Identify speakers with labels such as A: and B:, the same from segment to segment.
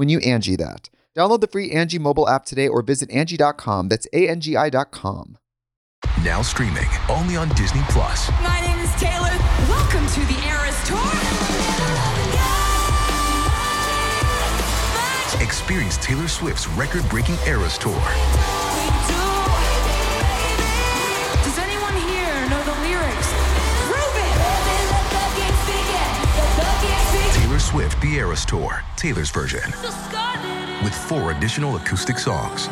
A: when you Angi that. Download the free Angi mobile app today or visit Angi.com. That's A-N-G-I dot com.
B: Now streaming only on Disney Plus.
C: My name is Taylor. Welcome to the Eras Tour.
B: Experience Taylor Swift's record-breaking Eras Tour. Swift The Eras Tour, Taylor's version, with four additional acoustic songs.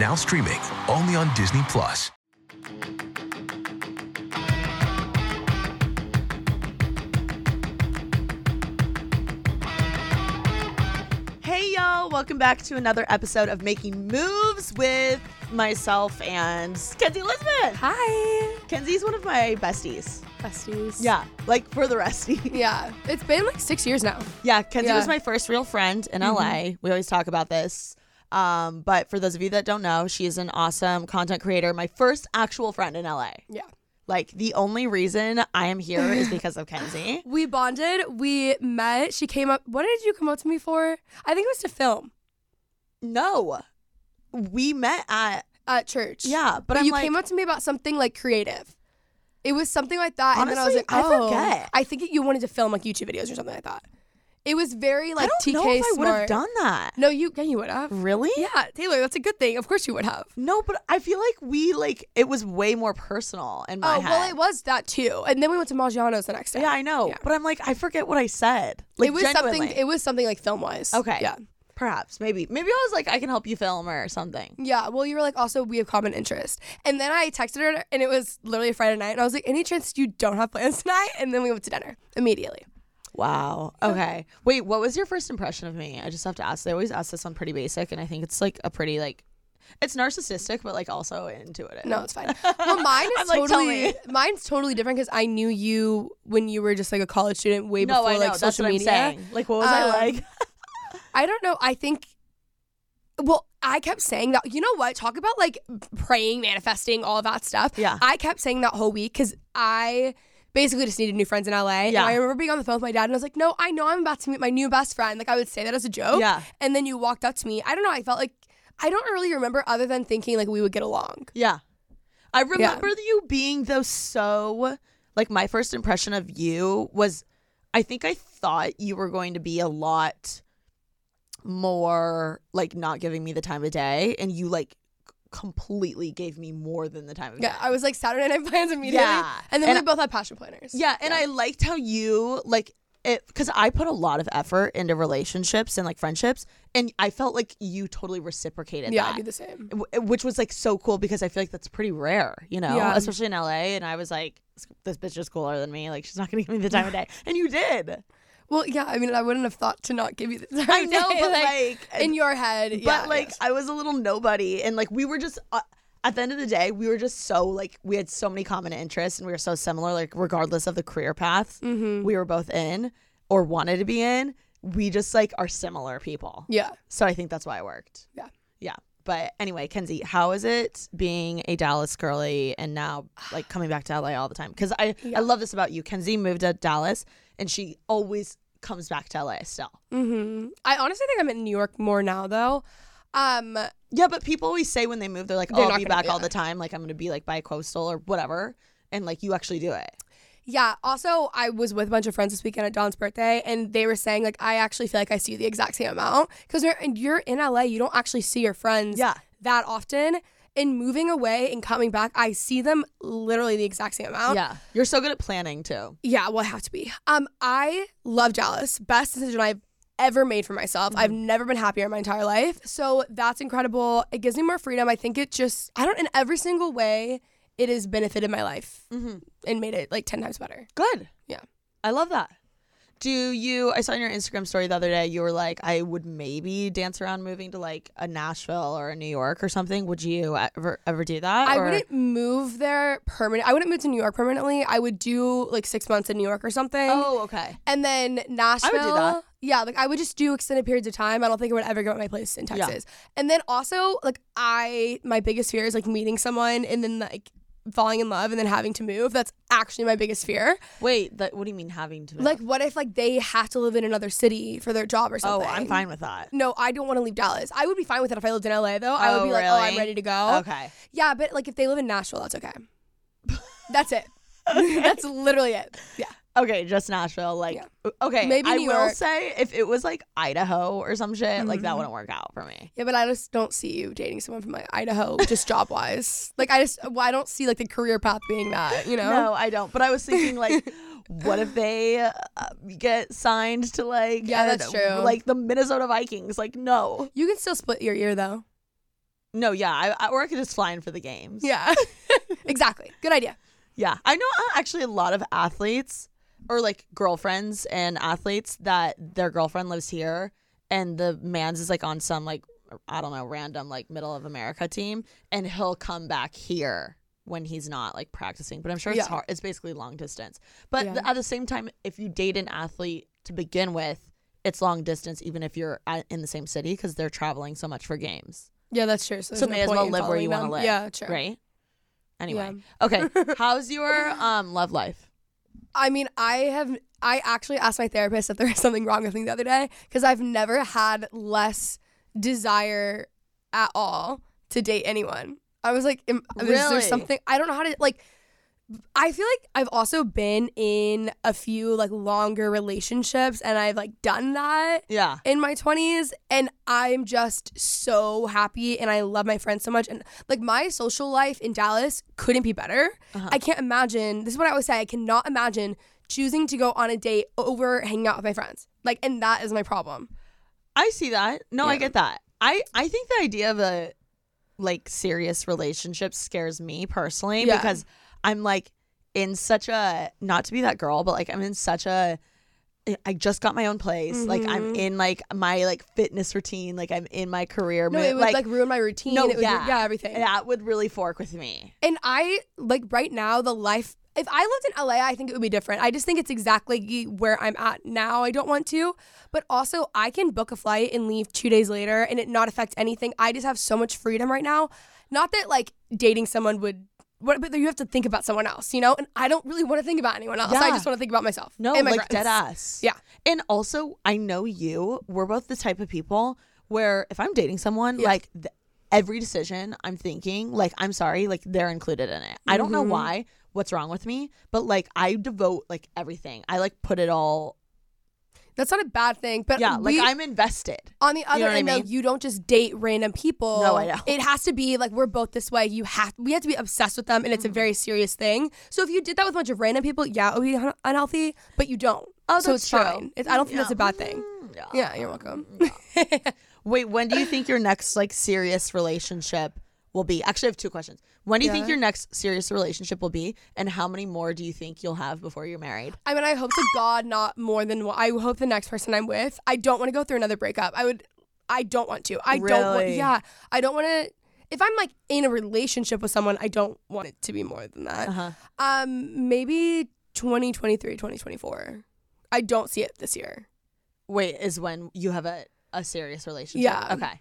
B: Now streaming only on Disney Plus.
D: Hey, y'all. Welcome back to another episode of Making Moves with myself and Kenzie Elizabeth.
E: Hi,
D: Kenzie's one of my besties.
E: besties.
D: Yeah, like for the resty.
E: Yeah. It's been like six years now.
D: Yeah, Kenzie
E: Yeah.
D: was my first real friend in LA. We always talk about this. Um, but for those of you that don't know, she is an awesome content creator. My first actual friend in LA.
E: Yeah.
D: Like the only reason I am here is because of Kenzie.
E: We bonded. We met. She came up. What did you come up to me for? I think it was to film
D: No, we met at
E: at church.
D: yeah, but,
E: But, you
D: like,
E: came up to me about something like creative. It was something like that. and then I was
D: Honestly,
E: like,
D: I
E: oh.
D: forget.
E: I think you wanted to film like YouTube videos or something like that. It was very like
D: I don't
E: TK
D: know if I would have
E: smart.
D: done that.
E: No, you yeah, you would have.
D: Really?
E: Yeah, Taylor, that's a good thing. Of course you would have.
D: No, but I feel like we like it was way more personal in my
E: Oh
D: head.
E: well, it was that too. And then we went to Maggiano's the next day.
D: Yeah, I know.
E: Yeah.
D: But I'm like, I forget what I said. Like,
E: it was
D: genuinely.
E: something. It was something like film wise.
D: Okay.
E: Yeah.
D: Perhaps, maybe, maybe I was like, I can help you film or something.
E: Yeah, well, you were like, also, we have common interest. And then I texted her, and it was literally a Friday night. And I was like, any chance you don't have plans tonight? And then we went to dinner immediately.
D: Wow. Okay. Wait, what was your first impression of me? I just have to ask. They always ask this on Pretty Basic, and I think it's like a pretty like, it's narcissistic, but like also intuitive.
E: No, it's fine. Well, mine is
D: like,
E: totally, mine's totally different because I knew you when you were just like a college student way
D: No,
E: before
D: I
E: like
D: That's
E: social media.
D: Like, what was I
E: Um,
D: like?
E: I don't know. I think. Well, I kept saying that. You know what? Talk about like praying, manifesting, all of that stuff.
D: Yeah.
E: I kept saying that whole week because I basically just needed new friends in LA. And
D: Yeah.
E: I remember being on the phone with my dad, and I was like, "No, I know I'm about to meet my new best friend." Like I would say that as a joke.
D: Yeah.
E: And then you walked up to me. I don't know. I felt like I don't really remember other than thinking like we would get along.
D: Yeah. I remember you being though so like my first impression of you was I think I thought you were going to be a lot more like not giving me the time of day and you like completely gave me more than the time of day.
E: Yeah.
D: day.
E: I was like Saturday night plans immediately.
D: Yeah.
E: And then
D: And
E: we both had passion planners.
D: Yeah, and I liked how you like it because I put a lot of effort into relationships and like friendships, and I felt like you totally reciprocated
E: Yeah,
D: that.
E: I do the same.
D: which was like so cool because I feel like that's pretty rare, you know,
E: Yeah.
D: especially in LA. And I was like, this bitch is cooler than me. Like, she's not gonna give me the time of day, and you did.
E: Well, yeah. I mean, I wouldn't have thought to not give you the time.
D: I know, but like,
E: in your head. Yeah.
D: But
E: yeah,
D: like. I was a little nobody, and like, we were just. Uh, at the end of the day, we were just so like we had so many common interests and we were so similar. Like regardless of the career path
E: Mm-hmm.
D: we were both in or wanted to be in, we just like are similar people.
E: yeah.
D: So I think that's why it worked.
E: Yeah.
D: Yeah. But anyway, Kenzie, how is it being a Dallas girly and now like coming back to LA all the time? Because I
E: Yeah.
D: I love this about you. Kenzie moved to Dallas and she always comes back to LA still.
E: hmm I honestly think I'm in New York more now though. Um,
D: Yeah, but people always say when they move, they're like, "Oh,
E: They're
D: I'll be back
E: do
D: all
E: that.
D: the time. Like I'm gonna be like bi-coastal or whatever." And like you actually do it.
E: yeah. Also, I was with a bunch of friends this weekend at Dawn's birthday, and they were saying like I actually feel like I see you the exact same amount because you're you're in LA. You don't actually see your friends
D: Yeah.
E: that often. And moving away and coming back, I see them literally the exact same amount.
D: Yeah, you're so good at planning too.
E: Yeah, well, I have to be. Um, I love Dallas. Best decision I've ever made for myself. I've never been happier in my entire life. So that's incredible. It gives me more freedom. I think it just, I don't, in every single way, it has benefited my life and made it like 10 times better.
D: Good.
E: Yeah.
D: I love that. Do you? I saw in your Instagram story the other day. You were like, I would maybe dance around moving to like a Nashville or a New York or something. Would you ever ever do that?
E: I
D: or-
E: wouldn't move there permanent. I wouldn't move to New York permanently. I would do like six months in New York or something.
D: Oh, okay.
E: And then Nashville.
D: I would do that.
E: Yeah, like I would just do extended periods of time. I don't think I would ever go at my place in Texas.
D: Yeah.
E: Texas. And then also, like I, my biggest fear is like meeting someone and then like falling in love and then having to move. That's actually my biggest fear.
D: Wait, that, what do you mean having to? Move?
E: Like, what if like they have to live in another city for their job or something? oh.
D: I'm fine with that.
E: No, I don't want to leave Dallas. I would be fine with it if I lived in LA though. I would
D: Oh,
E: be like, oh, I'm ready to go.
D: Okay.
E: Yeah, but like if they live in Nashville, that's okay. that's it. that's literally it. Yeah.
D: Okay, just Nashville. Like,
E: Yeah.
D: okay.
E: Maybe
D: I will
E: York.
D: say, if it was like Idaho or some shit, like
E: Mm-hmm.
D: that wouldn't work out for me.
E: Yeah, but I just don't see you dating someone from like Idaho, just job wise. Like I just, well, I don't see like the career path being that. You know?
D: No, I don't. But I was thinking, like, what if they uh, get signed to like,
E: Yeah, that's
D: know,
E: true.
D: like the Minnesota Vikings? Like, no,
E: You can still split your ear though.
D: no, yeah, I, I, or I could just fly in for the games.
E: Yeah. exactly. Good idea.
D: yeah. I know uh, actually a lot of athletes or like girlfriends and athletes that their girlfriend lives here and the man's is like on some like I don't know random like middle of America team and he'll come back here when he's not like practicing. But I'm sure it's
E: Yeah.
D: hard. It's basically long distance. But
E: Yeah.
D: th- at the same time, if you date an athlete to begin with, it's long distance even if you're at, in the same city because they're traveling so much for games.
E: Yeah, that's true. So,
D: So
E: there's
D: may
E: no
D: as well live where you want to live.
E: Yeah, true.
D: Right. Anyway,
E: Yeah.
D: okay. How's your um love life?
E: I mean, I have. I actually asked my therapist if there was something wrong with me the other day because I've never had less desire at all to date anyone. I was like, am, is there something? I don't know how to like. I feel like I've also been in a few like longer relationships and I've like done that
D: Yeah.
E: in my 20s and I'm just so happy and I love my friends so much and like my social life in Dallas couldn't be better.
D: Uh-huh.
E: I can't imagine. This is what I always say. I cannot imagine choosing to go on a date over hanging out with my friends. Like and that is my problem.
D: I see that. No, I get that. I I think the idea of a like serious relationship scares me personally
E: Yeah.
D: because I'm like in such a not to be that girl, but like I'm in such a I just got my own place. Like I'm
E: Mhm.
D: in like my like fitness routine. Like I'm in my career.
E: No, it would like, ruin my routine.
D: no,
E: it would,
D: yeah,
E: yeah, everything.
D: That would really fork with me.
E: And I like right now the life if I lived in LA, I think it would be different. I just think it's exactly where I'm at now. I don't want to, but also I can book a flight and leave 2 days later and it not affect anything. I just have so much freedom right now. Not that like dating someone would what but you have to think about someone else, you know? And I don't really want to think about anyone else. I just want to think about myself.
D: No,
E: and my
D: like
E: friends.
D: dead ass.
E: Yeah.
D: And also, I know you. We're both the type of people where if I'm dating someone,
E: Yeah.
D: like th- every decision I'm thinking, like I'm sorry, like they're included in it. I don't know
E: Mhm.
D: why, what's wrong with me, but like I devote like everything. I like put it all.
E: That's not a bad thing, but
D: Yeah, like I'm invested.
E: On the other
D: know what I
E: end, though, you don't just date random people.
D: No, I know.
E: It has to be like we're both this way. You have we have to be obsessed with them, and
D: Mm.
E: it's a very serious thing. So if you did that with a bunch of random people, yeah, it would be un- unhealthy. But you don't.
D: Oh,
E: so it's
D: true.
E: fine. It's, I don't think
D: Yeah.
E: that's a bad thing.
D: Mm, Yeah.
E: Yeah, you're welcome.
D: Wait, when do you think your next like serious relationship will be? Actually, I have two questions. When do you think your next serious relationship will be, and how many more do you think you'll have before you're married?
E: I mean, I hope to God not more than one. I hope the next person I'm with. I don't want to go through another breakup. I would. I don't want to. I don't want.
D: Really?
E: Yeah, I don't want to. If I'm like in a relationship with someone, I don't want it to be more than that.
D: Uh-huh.
E: Um, maybe 2023, 2024. I don't see it this year.
D: Wait, is when you have a, a serious relationship?
E: Yeah.
D: Okay.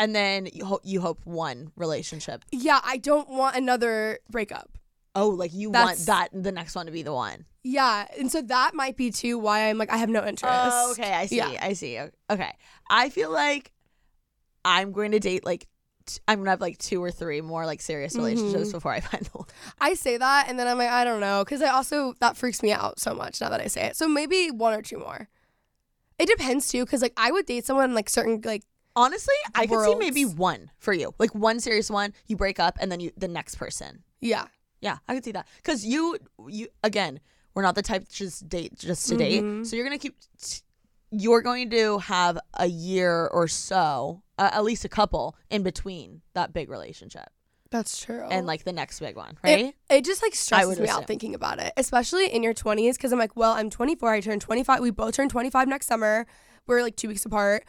D: And then you hope you hope one relationship.
E: Yeah, I don't want another breakup.
D: Oh, like you
E: That's-
D: want that the next one to be the one.
E: Yeah, and so that might be too why I'm like I have no interest.
D: Oh, okay, I see.
E: Yeah.
D: I see. Okay, I feel like I'm going to date like t- I'm gonna have like two or three more like serious relationships
E: Mhm.
D: before I find the one.
E: I say that and then I'm like I don't know because I also that freaks me out so much now that I say it. So maybe one or two more. It depends too because like I would date someone like certain like
D: Honestly, I could see maybe one for you, like one serious one. You break up, and then you the next person.
E: yeah
D: Yeah, I could see that because you you again, we're not the type to just date just to date.
E: Mhm.
D: So you're gonna keep. You're going to have a year or so, uh, at least a couple in between that big relationship
E: that's true
D: and like the next big one, right?
E: It, just like stresses
D: would
E: me
D: assume.
E: out thinking about it, especially in your 20s. Because I'm like, well, I'm 24. I turn 25. We both turn 25 next summer. We're like two weeks apart.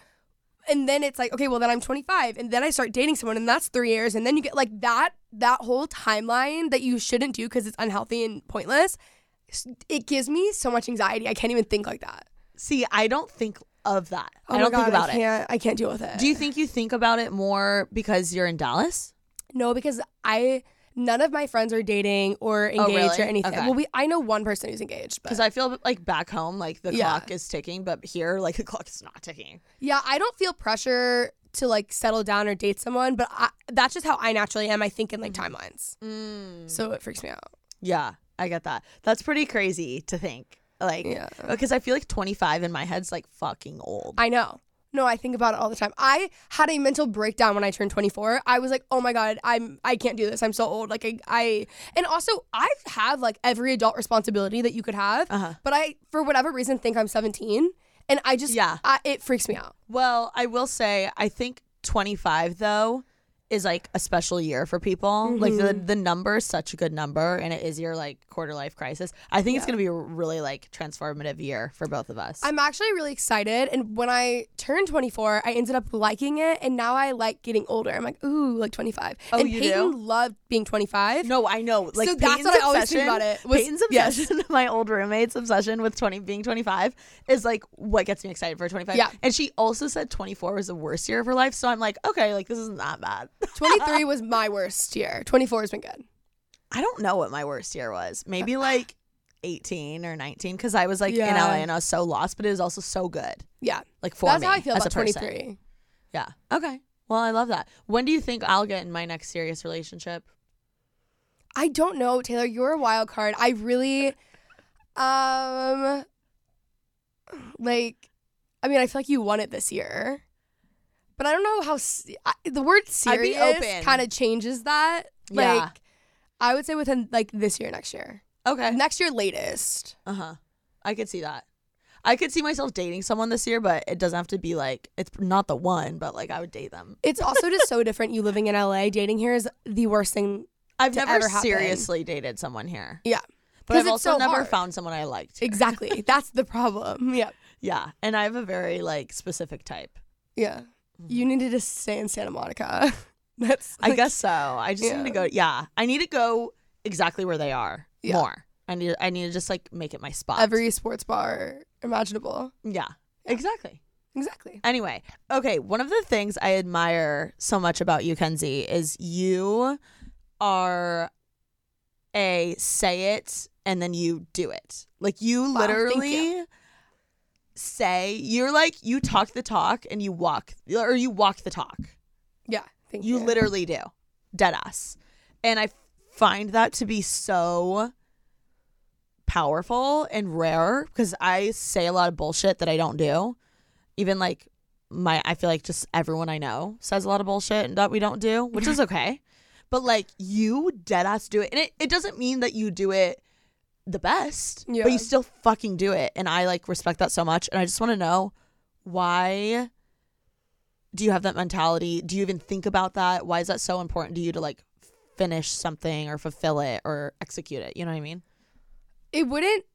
E: And then it's like, okay, well, then I'm 25. And then I start dating someone, and that's three years. And then you get like that, that whole timeline that you shouldn't do because it's unhealthy and pointless. It gives me so much anxiety. I can't even think like that.
D: See, I don't think of that.
E: Oh
D: I don't think about
E: I
D: it.
E: can't, I can't deal with it.
D: Do you think you think about it more because you're in Dallas?
E: No, because I none of my friends are dating or engaged
D: Oh, really?
E: or anything.
D: Okay.
E: Well, we I know one person who's engaged,
D: Because I feel like back home, like the
E: Yeah.
D: clock is ticking, but here, like the clock is not ticking.
E: yeah, I don't feel pressure to like settle down or date someone, but I, that's just how I naturally am. I think in like timelines,
D: Mm.
E: so it freaks me out.
D: Yeah, I get that. That's pretty crazy to think. Like,
E: Yeah.
D: because I feel like 25 in my head's like fucking old.
E: I know. No, I think about it all the time. I had a mental breakdown when I turned 24. I was like, "Oh my god, I'm I can't do this. I'm so old." Like I, I and also I have like every adult responsibility that you could have,
D: Uh-huh.
E: but I for whatever reason think I'm 17, and I just
D: Yeah.
E: I, it freaks me out.
D: Well, I will say, I think 25 though is like a special year for people. Like the
E: Mm-hmm.
D: the number is such a good number, and it is your like quarter life crisis. I think it's gonna be a really like transformative year for both of us.
E: I'm actually really excited. And when I turned 24, I ended up liking it. And now I like getting older. I'm like, ooh, like 25.
D: Oh,
E: and
D: you
E: Peyton
D: do?
E: loved being 25.
D: no, I know. Like
E: So that's
D: Peyton's
E: what I always think
D: obsession-
E: about it, was-
D: Peyton's
E: yes.
D: my old roommate's obsession with 20 being 25 is like what gets me excited for 25.
E: Yeah.
D: And she also said 24 was the worst year of her life. So I'm like, okay, like this isn't that bad.
E: 23 was my worst year. 24 has been good.
D: I don't know what my worst year was. Maybe like 18 or 19 because I was like in LA and I was so lost, but it was also so good.
E: Yeah.
D: Like for
E: That's
D: me
E: how I feel about
D: a person.
E: 23.
D: Yeah. Okay. Well, I love that. When do you think I'll get in my next serious relationship?
E: I don't know, Taylor. You're a wild card. I really, um, like, I mean, I feel like you won it this year, but I don't know how I the word serious kind of changes that.
D: Yeah.
E: Like, I would say within like this year, next year,
D: Okay.
E: next year latest.
D: Uh huh. I could see that. I could see myself dating someone this year, but it doesn't have to be like it's not the one, but like I would date them.
E: It's also just so different. You living in LA, dating here is the worst thing.
D: I've never
E: happen.
D: seriously dated someone here,
E: Yeah,
D: but I've also
E: so
D: never
E: hard.
D: found someone I liked. here.
E: exactly. That's the problem. Yeah,
D: Yeah, and I have a very like specific type.
E: yeah. You needed to stay in Santa Monica. That's.
D: I guess so. I just need to go. Yeah, I need to go exactly where they are
E: Yeah.
D: more. I need. I need to just like make it my spot.
E: every sports bar imaginable.
D: yeah, exactly.
E: Exactly.
D: Anyway, okay. One of the things I admire so much about you, Kenzie, is you are a say it and then you do it. Like you
E: Wow,
D: literally
E: you.
D: Say you're like you talk the talk and you walk or you walk the talk.
E: Yeah. Thank
D: You
E: you.
D: literally do. Dead ass. And I find that to be so powerful and rare because I say a lot of bullshit that I don't do. Even like my I feel like just everyone I know says a lot of bullshit and that we don't do, which is okay. But like you dead ass do it. And it, it doesn't mean that you do it the best.
E: Yeah.
D: But you still fucking do it. And I like respect that so much. And I just want to know why do you have that mentality? Do you even think about that? Why is that so important to you to like finish something or fulfill it or execute it? You know what I mean?
E: It wouldn't.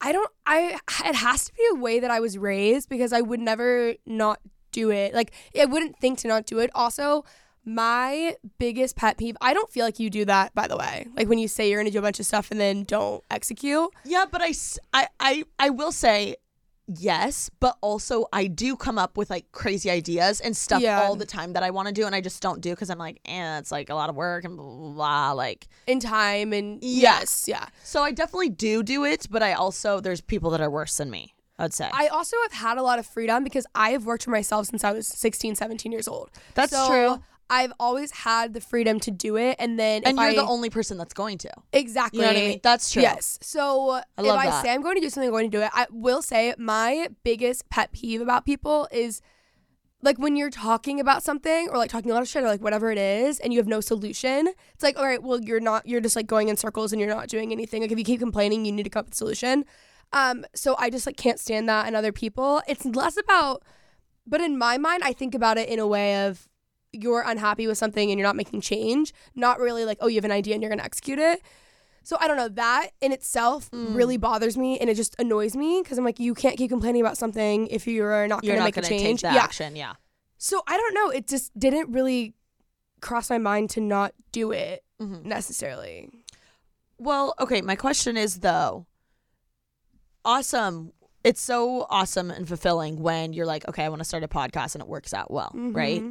E: I don't. I. It has to be a way that I was raised because I would never not do it. Like I wouldn't think to not do it. Also, my biggest pet peeve. I don't feel like you do that. By the way, like when you say you're gonna do a bunch of stuff and then don't execute.
D: Yeah, but I, I, I, I will say yes, but also I do come up with like crazy ideas and stuff
E: Yeah.
D: all the time that I want to do, and I just don't do because I'm like, eh, it's like a lot of work and blah, blah, blah. Like,
E: In time and
D: Yeah.
E: yes, yeah.
D: so I definitely do do it, but I also, there's people that are worse than me, I'd say.
E: I also have had a lot of freedom because I have worked for myself since I was 16, 17 years old.
D: That's
E: So
D: true.
E: I've always had the freedom to do it, and then
D: and
E: if
D: you're
E: I,
D: the only person that's going to.
E: exactly.
D: You know what I mean? That's true.
E: Yes. So if
D: love
E: I
D: that.
E: say I'm going to do something, I'm going to do it. I will say my biggest pet peeve about people is like when you're talking about something or like talking a lot of shit or like whatever it is and you have no solution. It's like, all right, well, you're not, you're just like going in circles and you're not doing anything. Like if you keep complaining, you need to come up with a solution. Um, so I just like can't stand that in other people. It's less about, but in my mind, I think about it in a way of you're unhappy with something and you're not making change, not really like, oh, you have an idea and you're gonna execute it. So I don't know. That in itself
D: Mm.
E: really bothers me and it just annoys me because I'm like, you can't keep complaining about something if you're not gonna
D: not
E: make
D: going
E: a
D: to
E: change. yeah.
D: action. Yeah.
E: So I don't know. It just didn't really cross my mind to not do it
D: Mhm.
E: necessarily.
D: Well, okay. My question is though, awesome. It's so awesome and fulfilling when you're like, okay, I want to start a podcast and it works out well, right?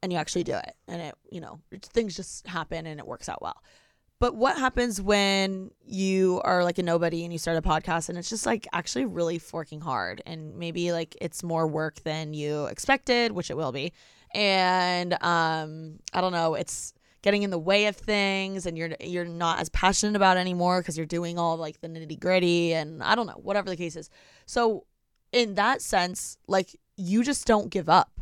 D: And you actually do it, and it, you know, things just happen and it works out well. But what happens when you are like a nobody and you start a podcast and it's just like actually really forking hard and maybe like it's more work than you expected, which it will be. And um I don't know, it's getting in the way of things and you're you're not as passionate about anymore because you're doing all like the nitty-gritty and I don't know, whatever the case is. So in that sense, like you just don't give up,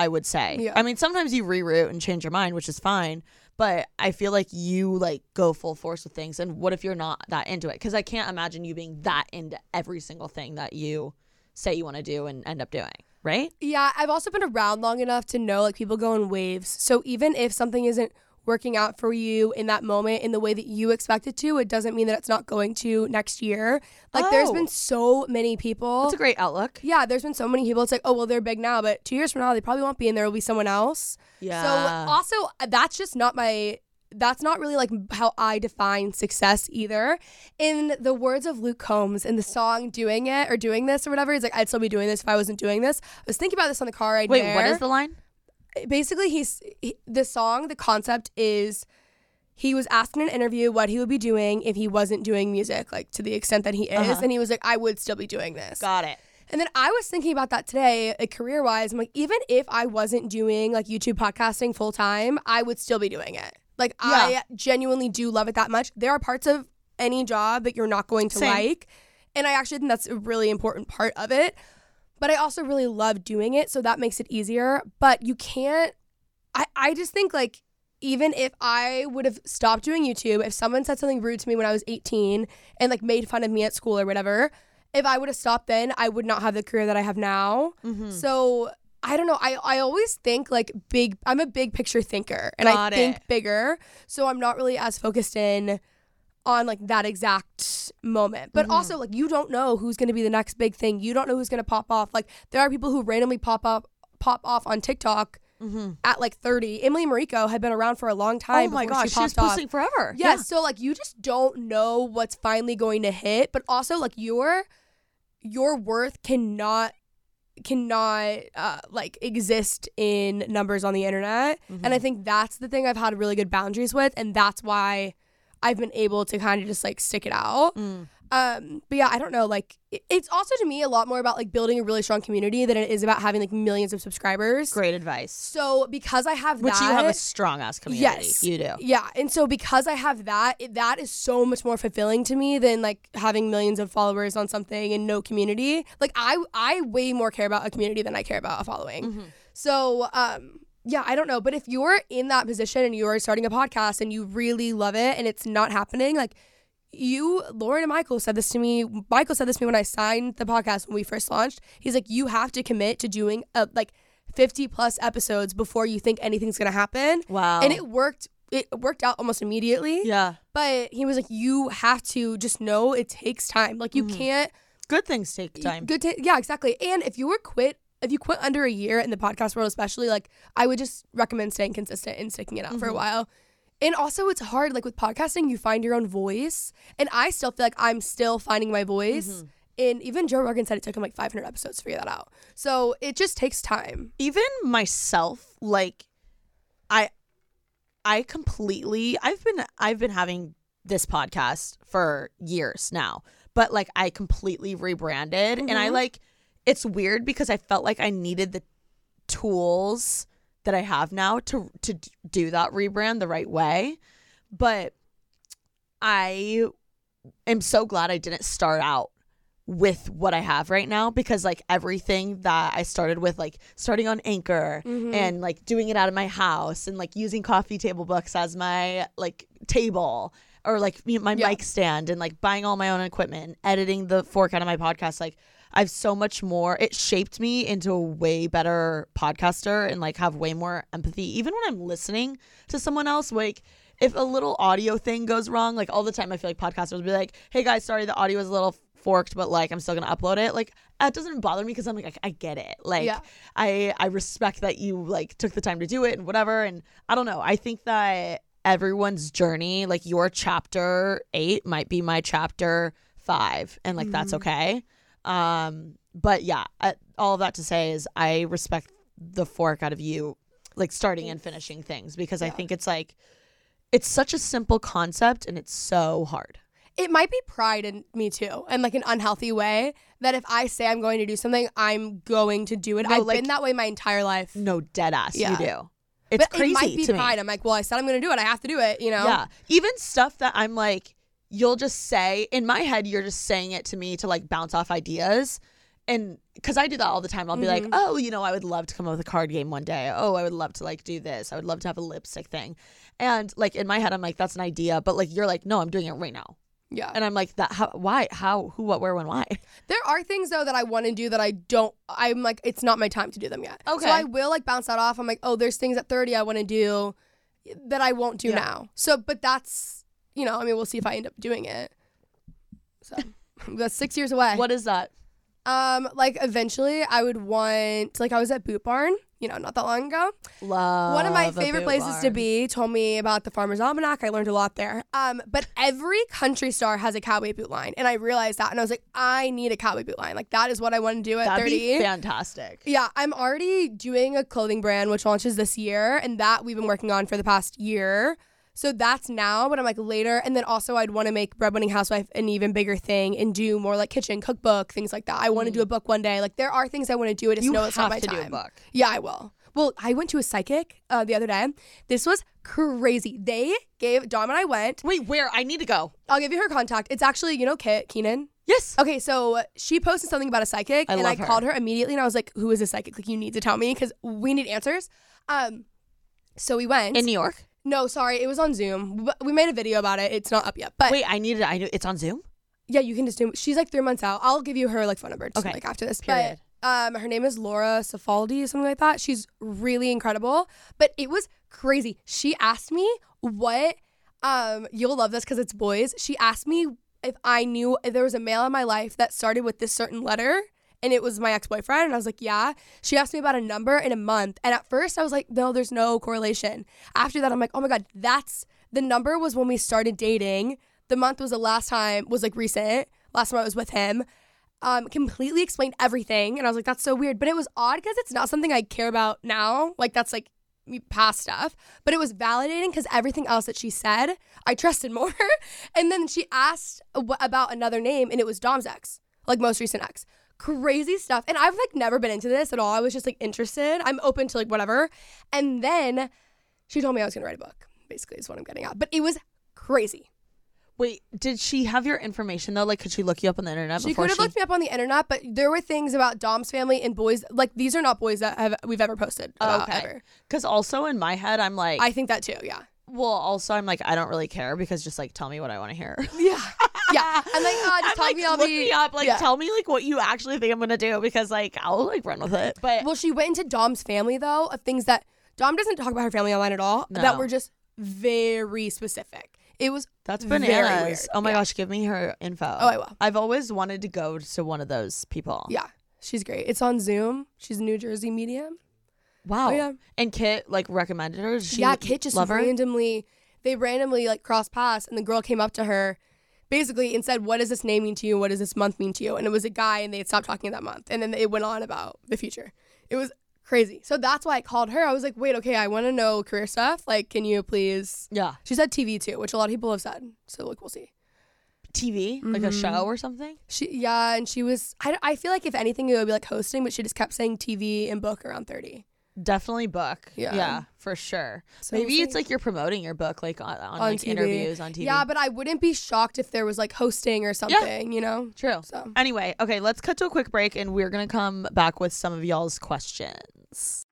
D: I would say.
E: Yeah.
D: I mean, sometimes you reroute and change your mind, which is fine but I feel like you like go full force with things. And what if you're not that into it? Because I can't imagine you being that into every single thing that you say you want to do and end up doing, right?
E: Yeah, I've also been around long enough to know like people go in waves. So even if something isn't working out for you in that moment in the way that you expect it to, it doesn't mean that it's not going to next year. Like there's been oh. so many people.
D: That's a great outlook.
E: yeah, there's been so many people. It's like, oh well, they're big now, but two years from now, they probably won't be, and there will be someone else.
D: Yeah.
E: So also, that's just not my. That's not really like how I define success either. In the words of Luke Combs in the song "Doing It" or "Doing This" or whatever, he's like, "I'd still be doing this if I wasn't doing this." I was thinking about this on the car ride
D: Wait,
E: there
D: what is the line?
E: Basically he's he, the song the concept is he was asked in an interview what he would be doing if he wasn't doing music like to the extent that he is.
D: Uh-huh.
E: and he was like i would still be doing this.
D: Got it.
E: and then i was thinking about that today like career wise i'm like even if i wasn't doing like youtube podcasting full time i would still be doing it. Like i genuinely do love it that much. There are parts of any job that you're not going to
D: Same.
E: like. And i actually think that's a really important part of it but I also really love doing it, so that makes it easier. But you can't. I I just think like even if I would have stopped doing YouTube, if someone said something rude to me when I was 18 and like made fun of me at school or whatever, if I would have stopped then, I would not have the career that I have now.
D: Mm-hmm.
E: So I don't know. I, I always think like big. I'm a big picture thinker, and
D: Got
E: I think bigger. So I'm not really as focused in on like that exact moment. But
D: Mm-hmm.
E: also like you don't know who's going to be the next big thing. You don't know who's going to pop off. Like there are people who randomly pop up pop off on TikTok at like 30. Emily Mariko had been around for a long
D: Mm-hmm. Oh
E: time.
D: my gosh,
E: she
D: she was
E: off.
D: posting forever.
E: Yeah, so like you just don't know what's finally going to hit, but also like your your worth cannot cannot uh, like exist in numbers on the internet. And I think that's the thing I've had really good boundaries with and that's why I've been able to kind of just like stick it out.
D: Mm.
E: Um, but yeah, I don't know. Like, it's also to me a lot more about like building a really strong community than it is about having like millions of subscribers.
D: Great advice.
E: So because I have
D: Which
E: that,
D: you have a strong ass community.
E: Yes,
D: You do.
E: Yeah, and so because I have that, it, that is so much more fulfilling to me than like having millions of followers on something and no community. Like I, I way more care about a community than I care about a following.
D: Mm-hmm.
E: So, um, yeah, I don't know, but if you're in that position and you're starting a podcast and you really love it and it's not happening, like you, Lauren and Michael said this to me. Michael said this to me when I signed the podcast when we first launched. He's like, you have to commit to doing a, like 50 plus episodes before you think anything's gonna happen.
D: Wow.
E: And it worked. It worked out almost immediately.
D: yeah.
E: But he was like, you have to just know it takes time. Like you mm-hmm. can't.
D: Good things take time.
E: Good. ta- yeah, exactly. And if you were quit, if you quit under a year in the podcast world, especially, like I would just recommend staying consistent and sticking it out for a mm-hmm. while. And also, it's hard. Like with podcasting, you find your own voice, and I still feel like I'm still finding my voice. Mm-hmm. And even Joe Rogan said it took him like 500 episodes to figure that out. So it just takes time.
D: even myself like i i completely i've been i've been having this podcast for years now but like i completely rebranded and i mm-hmm. like it's weird because i felt like i needed the tools that i have now to to do that rebrand the right way but i am so glad i didn't start out with what I have right now because like everything that I started with like starting on Anchor mm-hmm. and like doing it out of my house and like using coffee table books as my like table or like my
E: Yeah.
D: mic stand and like buying all my own equipment editing the fork out of my podcast like I've so much more it shaped me into a way better podcaster and like have way more empathy even when I'm listening to someone else like if a little audio thing goes wrong, like all the time, I feel like podcasters will be like, "Hey guys, sorry, the audio is a little forked, but like I'm still gonna upload it." Like that doesn't bother me because I'm like, I, I get it. Like
E: Yeah.
D: I I respect that you like took the time to do it and whatever. And I don't know. I think that everyone's journey, like your chapter eight, might be my chapter five, and like that's mm-hmm. okay. Um, but yeah, I, all of that to say is I respect the fork out of you, like starting and finishing things because I think it's like it's such a simple concept and it's so hard.
E: It might be pride in me too, in like an unhealthy way. That if I say I'm going to do something, I'm going to do it.
D: No,
E: I've
D: like-
E: been that way my entire life.
D: No, dead ass,
E: Yeah.
D: you do. It's
E: but
D: crazy
E: it might be
D: to me.
E: pride. I'm like, well, I said I'm going to do it. I have to do it. You know?
D: Yeah. Even stuff that I'm like, you'll just say, in my head, you're just saying it to me to like bounce off ideas. And because I do that all the time, I'll be like, mm-hmm. oh, you know, I would love to come up with a card game one day. Oh, I would love to like do this. I would love to have a lipstick thing. And like in my head, I'm like, that's an idea. But like, you're like, no, I'm doing it right now.
E: Yeah.
D: And I'm like, that, how, why, how, who, what, where, when, why?
E: There are things though that I want to do that I don't. I'm like, it's not my time to do them yet.
D: Okay.
E: So I will like bounce that off. I'm like, oh, there's things at 30 I want to do that I won't do
D: Yeah.
E: now. So, but that's you know, I mean, we'll see if I end up doing it. So that's six years away.
D: What is that?
E: Um, like eventually, I would want like I was at Boot Barn, you know, not that long ago.
D: Love
E: One of my favorite places to be told me about the Farmer's Almanac. I learned a lot there. Um, but every country star has a cowboy boot line, and I realized that, and I was like, I need a cowboy boot line. Like that is what I want to do at
D: That'd
E: 30.
D: be fantastic.
E: Yeah, I'm already doing a clothing brand which launches this year, and that we've been working on for the past year. So that's now, but I'm like later. And then also, I'd want to make Breadwinning Housewife an even bigger thing and do more like kitchen, cookbook, things like that. I want to do a book one day. Like, there are things I want to do. I just
D: Mm. You
E: know it's not
D: have
E: my
D: to do
E: time.
D: a book.
E: Yeah, I will. Well, I went to a psychic uh, the other day. This was crazy. They gave, Dom and I went.
D: Wait, where? I need to go.
E: I'll give you her contact. It's actually, you know, Kit Keenan.
D: Yes.
E: Okay, so she posted something about a psychic,
D: I
E: and I
D: her.
E: called her immediately, and I was like, "Who is a psychic? Like, you need to tell me because we need answers." Um, so we went.
D: In New York.
E: No, sorry, it was on Zoom. But We made a video about it. It's not up yet, but
D: Wait, I need it. I know it's on Zoom.
E: yeah, you can just do. She's like three months out. I'll give you her like phone number. Just,
D: Okay.
E: like after this.
D: Period.
E: But um, her name is Laura Safaldi, or something like that. She's really incredible. But it was crazy. She asked me what. Um, you'll love this because it's boys. She asked me if I knew if there was a male in my life that started with this certain letter. And it was my ex boyfriend. And I was like, yeah. She asked me about a number in a month. And at first I was like, no, there's no correlation. After that, I'm like, oh my God, that's the number was when we started dating. The month was the last time, was like recent. Last time I was with him. Um, completely explained everything. And I was like, that's so weird. But it was odd because it's not something I care about now. Like, that's like past stuff. But it was validating because everything else that she said, I trusted more. and then she asked about another name, and it was Dom's ex, like most recent ex. Crazy stuff. And I've like never been into this at all. I was just like interested. I'm open to like whatever. And then she told me I was gonna write a book, basically, is what I'm getting at. But it was crazy.
D: Wait, did she have your information though? Like, could she look you up on the internet
E: She could have
D: she?
E: looked me up on the internet, but there were things about Dom's family and boys. Like these are not boys that have we've ever posted about
D: okay. Because also in my head, I'm like,
E: I think that too. Yeah.
D: Well, also I'm like, I don't really care because just like tell me what I want to hear.
E: Yeah. Yeah. I'm like, uh, just
D: I'm
E: tell
D: like,
E: me I'll
D: look
E: be
D: me up. Like,
E: yeah.
D: tell me like what you actually think I'm gonna do because like I'll like run with it. But
E: Well, she went into Dom's family though of things that Dom doesn't talk about her family online at all. That
D: No.
E: were just very specific. It was
D: that's
E: very
D: bananas. Oh my
E: Yeah.
D: gosh, give me her info.
E: Oh, I will.
D: I've always wanted to go to one of those people.
E: Yeah. She's great. It's on Zoom. She's a New Jersey medium.
D: Wow.
E: Oh, yeah.
D: And Kit like recommended her. She
E: yeah, Kit just randomly they randomly like crossed paths and the girl came up to her. basically and said, "What does this name mean to you? What does this month mean to you?" And it was a guy, and they had stopped talking that month, and then it went on about the future. It was crazy. So that's why I called her. I was like, "Wait, okay, I want to know career stuff. Like, can you please?"
D: Yeah.
E: She said TV too, which a lot of people have said. So like, we'll see.
D: TV, like a mm-hmm. show or something.
E: She yeah, and she was. I, I feel like if anything, it would be like hosting, but she just kept saying TV and book around thirty.
D: Definitely book.
E: Yeah.
D: Yeah, for sure.
E: So
D: Maybe it's
E: see.
D: like you're promoting your book like on, on,
E: on
D: like
E: TV.
D: interviews on TV.
E: Yeah, but I wouldn't be shocked if there was like hosting or something. You know.
D: True.
E: So
D: Anyway, okay, let's cut to a quick break and we're going to come back with some of y'all's questions.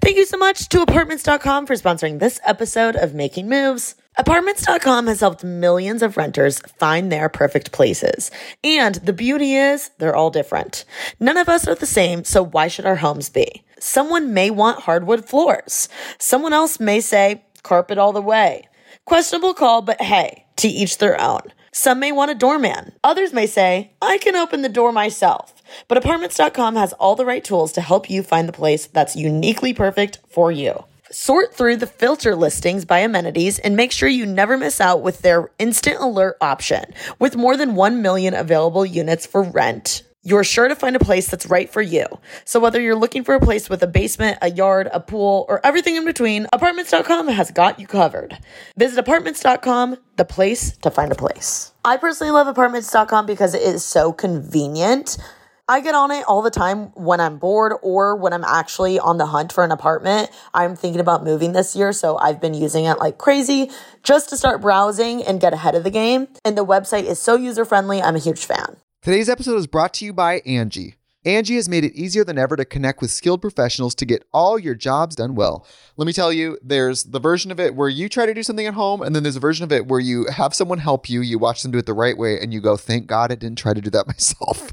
D: Thank you so much to apartments.com for sponsoring this episode of Making Moves. Apartments.com has helped millions of renters find their perfect places. And the beauty is, they're all different. None of us are the same, so why should our homes be? Someone may want hardwood floors. Someone else may say, carpet all the way. Questionable call, but hey, to each their own. Some may want a doorman. Others may say, I can open the door myself. But apartments.com has all the right tools to help you find the place that's uniquely perfect for you. Sort through the filter listings by amenities and make sure you never miss out with their instant alert option. With more than 1 million available units for rent, you're sure to find a place that's right for you. So whether you're looking for a place with a basement, a yard, a pool, or everything in between, apartments.com has got you covered. Visit apartments.com, the place to find a place. I personally love apartments.com because it is so convenient. I get on it all the time when I'm bored or when I'm actually on the hunt for an apartment. I'm thinking about moving this year, so I've been using it like crazy just to start browsing and get ahead of the game. And the website is so user friendly. I'm a huge fan.
A: Today's episode is brought to you by Angi. Angi has made it easier than ever to connect with skilled professionals to get all your jobs done well. Let me tell you, there's the version of it where you try to do something at home, and then there's a version of it where you have someone help you, you watch them do it the right way, and you go, thank God I didn't try to do that myself.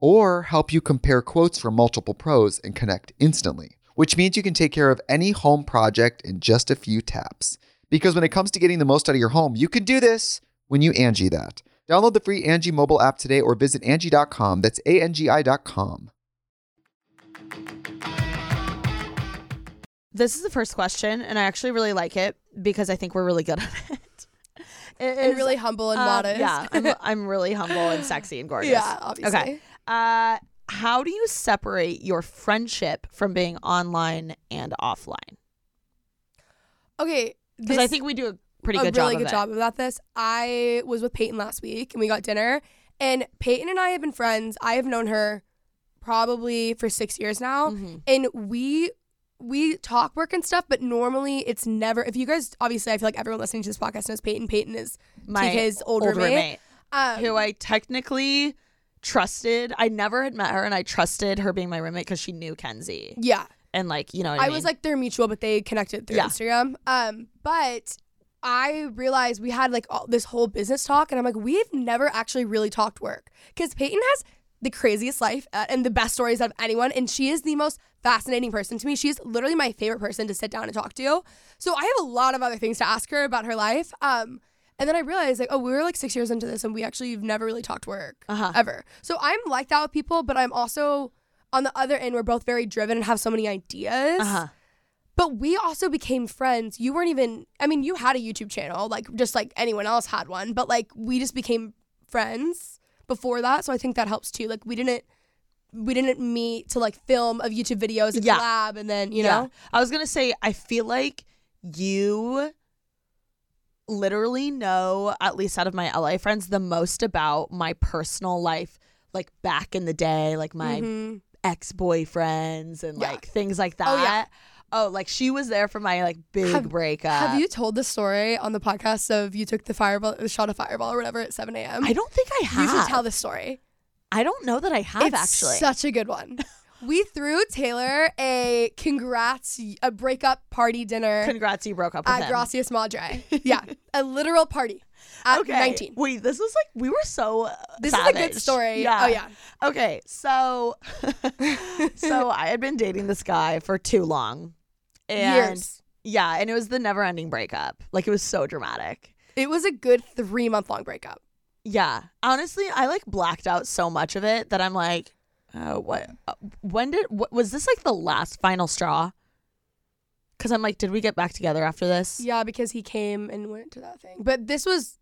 A: or help you compare quotes from multiple pros and connect instantly, which means you can take care of any home project in just a few taps. Because when it comes to getting the most out of your home, you can do this when you Angi that. Download the free Angi mobile app today or visit Angi.com. That's A-N-G-I dot com.
D: This is the first question, and I actually really like it because I think we're really good at it. It
E: and really humble and
D: um,
E: modest.
D: Yeah, I'm, I'm really humble and sexy and gorgeous.
E: yeah, obviously.
D: Okay. Uh, how do you separate your friendship from being online and offline?
E: Okay.
D: Because I think we do a pretty
E: a
D: good
E: really
D: job.
E: good
D: of
E: job about this. I was with Peyton last week and we got dinner. And Peyton and I have been friends. I have known her probably for six years now.
D: Mhm.
E: And we we talk work and stuff, but normally it's never if you guys obviously I feel like everyone listening to this podcast knows Peyton. Peyton is.
D: My
E: TK's old roommate. um,
D: who I technically trusted. I never had met her, and I trusted her being my roommate because she knew Kenzie,
E: yeah.
D: and like you know,
E: I
D: I,
E: was like they're mutual, but they connected through
D: Yeah.
E: Instagram. Um, but I realized we had like all, this whole business talk, and I'm like, we've never actually really talked work because Peyton has the craziest life uh, and the best stories of anyone, and she is the most fascinating person to me. She's literally my favorite person to sit down and talk to. So I have a lot of other things to ask her about her life. Um, and then I realized like, oh, we were like six years into this, and we actually have never really talked work
D: Uh-huh.
E: ever. So I'm like that with people, but I'm also on the other end. We're both very driven and have so many ideas.
D: uh-huh.
E: But we also became friends. You weren't even, I mean, you had a YouTube channel, like just like anyone else had one, but like we just became friends before that. So I think that helps too. Like we didn't, we didn't meet to like film of YouTube videos and
D: Yeah.
E: collab and then, you
D: Yeah.
E: know?
D: I was gonna say, I feel like you literally know, at least out of my LA friends, the most about my personal life, like back in the day, like my
E: Mhm.
D: ex boyfriends and
E: Yeah.
D: like things like that.
E: Oh, yeah.
D: Oh, like she was there for my like big
E: Have-
D: breakup.
E: Have you told the story on the podcast of you took the fireball, the shot of fireball or whatever at 7 a.m.?
D: I don't think I have.
E: You should tell the story.
D: I don't know that I have
E: it's
D: actually.
E: such a good one. we threw Taylor a congrats, a breakup party dinner
D: Congrats, you broke up with
E: at
D: him.
E: Gracias Madre. yeah, a literal party at
D: okay.
E: 19.
D: Wait, this was like we were so.
E: This is a good story.
D: Oh, yeah.
E: Oh yeah.
D: Okay, so so I had been dating this guy for too long, and
E: Years.
D: yeah, and it was the never-ending breakup. Like it was so dramatic.
E: It was a good three month long breakup.
D: Yeah, honestly, I like blacked out so much of it that I'm like, oh, what? uh, When did? What, was this like the last final straw? Because I'm like, did we get back together after this?
E: Yeah, because he came and went to that thing. But this was